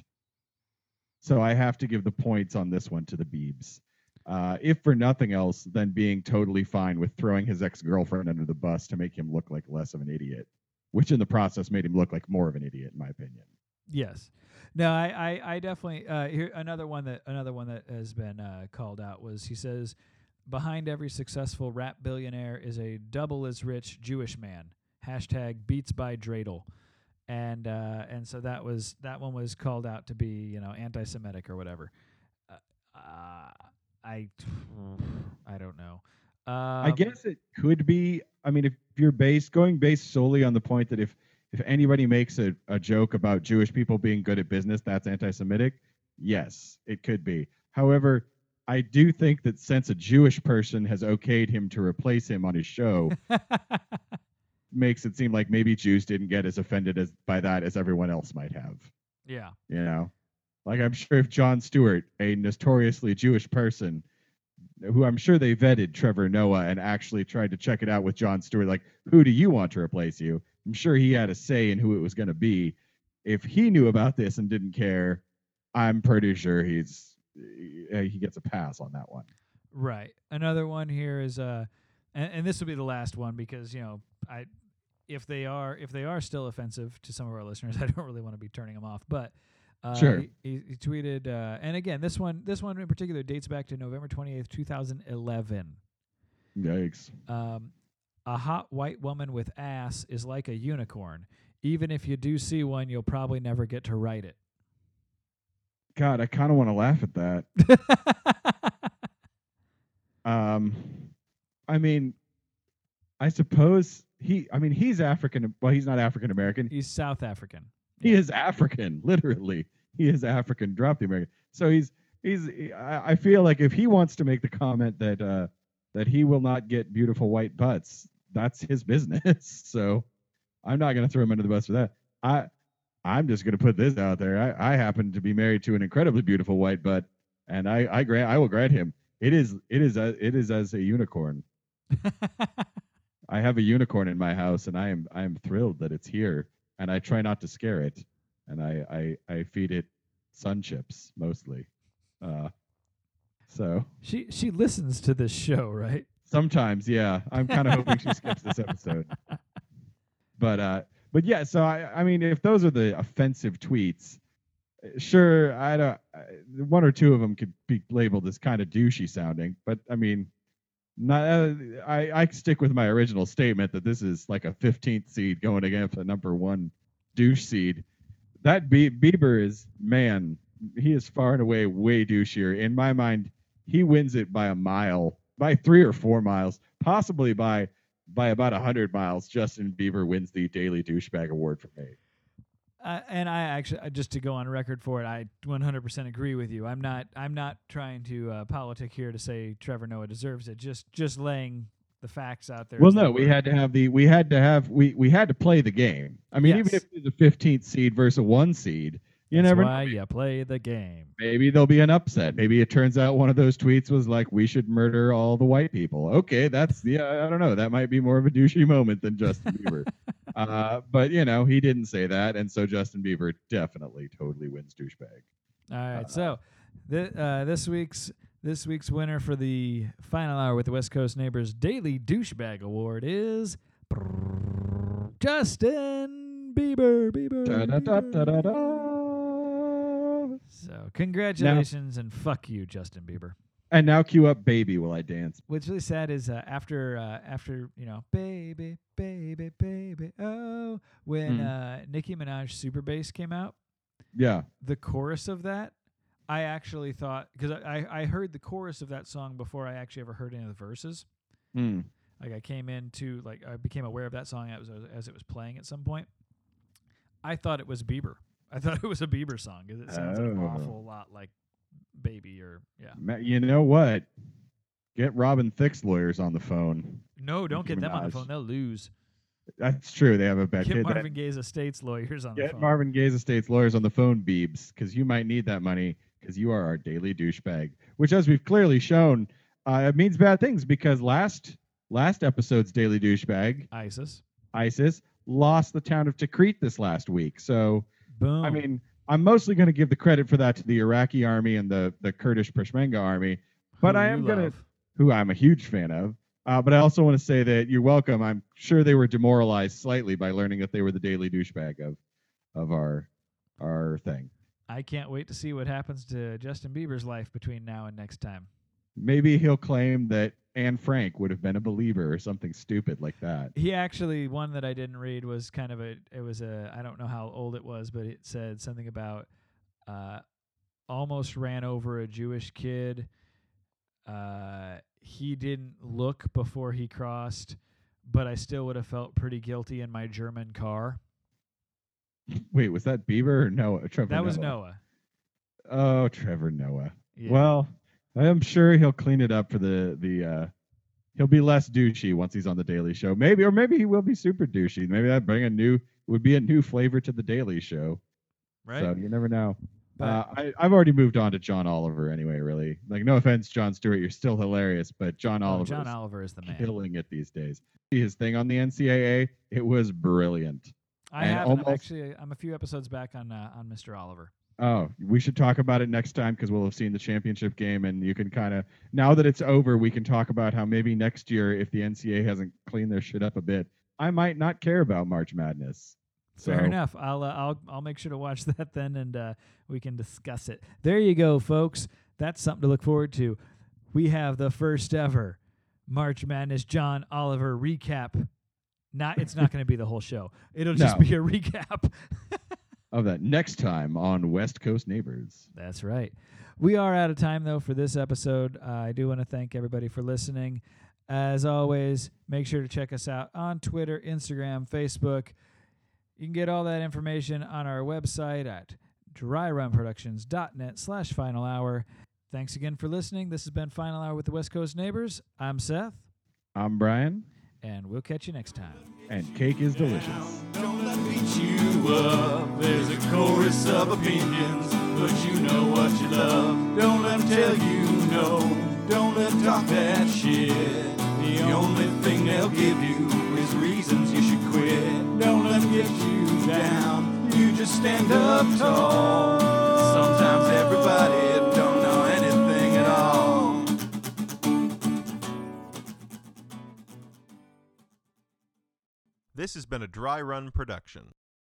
So I have to give the points on this one to the Biebs. Uh, if for nothing else, than being totally fine with throwing his ex girlfriend under the bus to make him look like less of an idiot, which in the process made him look like more of an idiot, in my opinion. Yes. No, I, I, I definitely uh, here another one that another one that has been uh, called out was he says behind every successful rap billionaire is a double as rich Jewish man. Hashtag beats by Dreidel. And uh, and so that was that one was called out to be you know anti-Semitic or whatever. Uh, uh, I I don't know. Um, I guess it could be. I mean, if you're based going based solely on the point that if if anybody makes a, a joke about Jewish people being good at business, that's anti-Semitic. Yes, it could be. However, I do think that since a Jewish person has okayed him to replace him on his show, [laughs] makes it seem like maybe Jews didn't get as offended as by that as everyone else might have. yeah. You know, like I'm sure if Jon Stewart, a notoriously Jewish person, who I'm sure they vetted Trevor Noah and actually tried to check it out with Jon Stewart, like, who do you want to replace you? I'm sure he had a say in who it was going to be. If he knew about this and didn't care, I'm pretty sure he's uh, he gets a pass on that one. Right. Another one here is uh, and, and this will be the last one because you know I, if they are if they are still offensive to some of our listeners, [laughs] I don't really want to be turning them off. But uh, Sure. he, he, he tweeted, uh, and again, this one this one in particular dates back to November twenty eighth, two thousand eleven. Yikes. Um, a hot white woman with ass is like a unicorn. Even if you do see one, you'll probably never get to ride it. God, I kind of want to laugh at that. [laughs] Um, I mean, I suppose he. I mean, he's African. Well, he's not African American. He's South African. He is African, [laughs] literally. He is African. Drop the American. So he's he's. I, feel like if he wants to make the comment that uh, that he will not get beautiful white butts, that's his business. [laughs] so I'm not going to throw him under the bus for that. I I'm just going to put this out there. I, I happen to be married to an incredibly beautiful white butt, and I I grant I will grant him. It is it is a, it is as a unicorn. [laughs] I have a unicorn in my house, and I am I am thrilled that it's here. And I try not to scare it, and I I, I feed it sun chips mostly. Uh, so she she listens to this show, right? sometimes, yeah, I'm kind of hoping she skips this episode. [laughs] But uh, but yeah, so I I mean, if those are the offensive tweets, sure, I don't. One or two of them could be labeled as kind of douchey sounding, but I mean, not. Uh, I I stick with my original statement that this is like a 15th seed going against a number one douche seed. That Be- Bieber is man, he is far and away way douchier. In my mind, he wins it by a mile, by three or four miles, possibly by by about a hundred miles. Justin Bieber wins the Daily Douchebag Award for me. Uh, and I actually, uh, just to go on record for it, I 100% agree with you. I'm not, I'm not trying to uh, politic here to say Trevor Noah deserves it. Just, just laying the facts out there. Well, no, we had to have the we had to have we we had to play the game. I mean, even Yes. if it's a 15th seed versus a one seed, you That's never why know. you play the game. Maybe there'll be an upset. Maybe it turns out one of those tweets was like, "We should murder all the white people." Okay, that's yeah. I don't know. That might be more of a douchey moment than Justin [laughs] Bieber. Uh, but you know, he didn't say that, and so Justin Bieber definitely totally wins douchebag. All right, so th- uh, this week's this week's winner for the final hour with the West Coast Neighbors Daily Douchebag Award is Justin Bieber. Bieber. So congratulations and fuck you, Justin Bieber. And now cue up "Baby Will I Dance." What's really sad is uh, after uh, after you know baby baby baby oh when Hmm. uh, Nicki Minaj Super Bass came out Yeah, the chorus of that I actually thought because I, I I heard the chorus of that song before I actually ever heard any of the verses Hmm. like I came into like I became aware of that song as as it was playing at some point I thought it was Bieber I thought it was a Bieber song because it sounds an Oh. awful lot like baby or yeah you know what? Get Robin Thicke's lawyers on the phone. no don't get them on the phone they'll lose. That's true. They have a bet. Get Get, Marvin Gaye's estate's lawyers on the get phone. Marvin Gaye's estate's lawyers on the phone, Beebs, because you might need that money because you are our daily douchebag. Which, as we've clearly shown, uh, it means bad things because last last episode's daily douchebag, ISIS. ISIS, lost the town of Tikrit this last week. So, Boom. I mean, I'm mostly going to give the credit for that to the Iraqi army and the the Kurdish Peshmerga army, but Who I am gonna who I'm a huge fan of. Uh, but I also want to say that you're welcome. I'm sure they were demoralized slightly by learning that they were the daily douchebag of of our our thing. I can't wait to see what happens to Justin Bieber's life between now and next time. Maybe he'll claim that Anne Frank would have been a believer or something stupid like that. He actually one that I didn't read was kind of a it was a I don't know how old it was, but it said something about uh almost ran over a Jewish kid. Uh he didn't look before he crossed, but I still would have felt pretty guilty in my German car. Wait, was that Bieber or Noah? Trevor That was Noah. Noah. Oh, Trevor Noah. Yeah. Well, I am sure he'll clean it up for the the. uh He'll be less douchey once he's on the Daily Show. Maybe, or maybe he will be super douchey. Maybe that bring a new would be a new flavor to the Daily Show. right. So you never know. But- uh, I, I've already moved on to John Oliver anyway. Really, like no offense, Jon Stewart, you're still hilarious, but John oh, Oliver John is Oliver is the man. killing it these days. His thing on the NCAA, it was brilliant. I and have. I'm actually I'm a few episodes back on uh, on Mr. Oliver. Oh, we should talk about it next time because we'll have seen the championship game, and you can kind of now that it's over, we can talk about how maybe next year, if the NCAA hasn't cleaned their shit up a bit, I might not care about March Madness. So. Fair enough. I'll uh, I'll I'll make sure to watch [laughs] that then, and uh, we can discuss it. There you go, folks. That's something to look forward to. We have the first ever March Madness John Oliver recap. Not it's not going to be the whole show. It'll just No. be a [laughs] recap. [laughs] Of that next time on West Coast Neighbors. That's right. We are out of time, though, for this episode. Uh, I do want to thank everybody for listening. As always, make sure to check us out on Twitter, Instagram, Facebook. You can get all that information on our website at dryrunproductions.net slash final hour. Thanks again for listening. This has been Final Hour with the West Coast Neighbors. I'm Seth, I'm Brian, and we'll catch you next time. and cake is delicious. Beat you up. There's a chorus of opinions, but you know what you love. Don't let 'em tell you no. Don't let 'em talk that shit. The only thing they'll give you is reasons you should quit. Don't let 'em get you down. You just stand up tall. This has been a dry run production.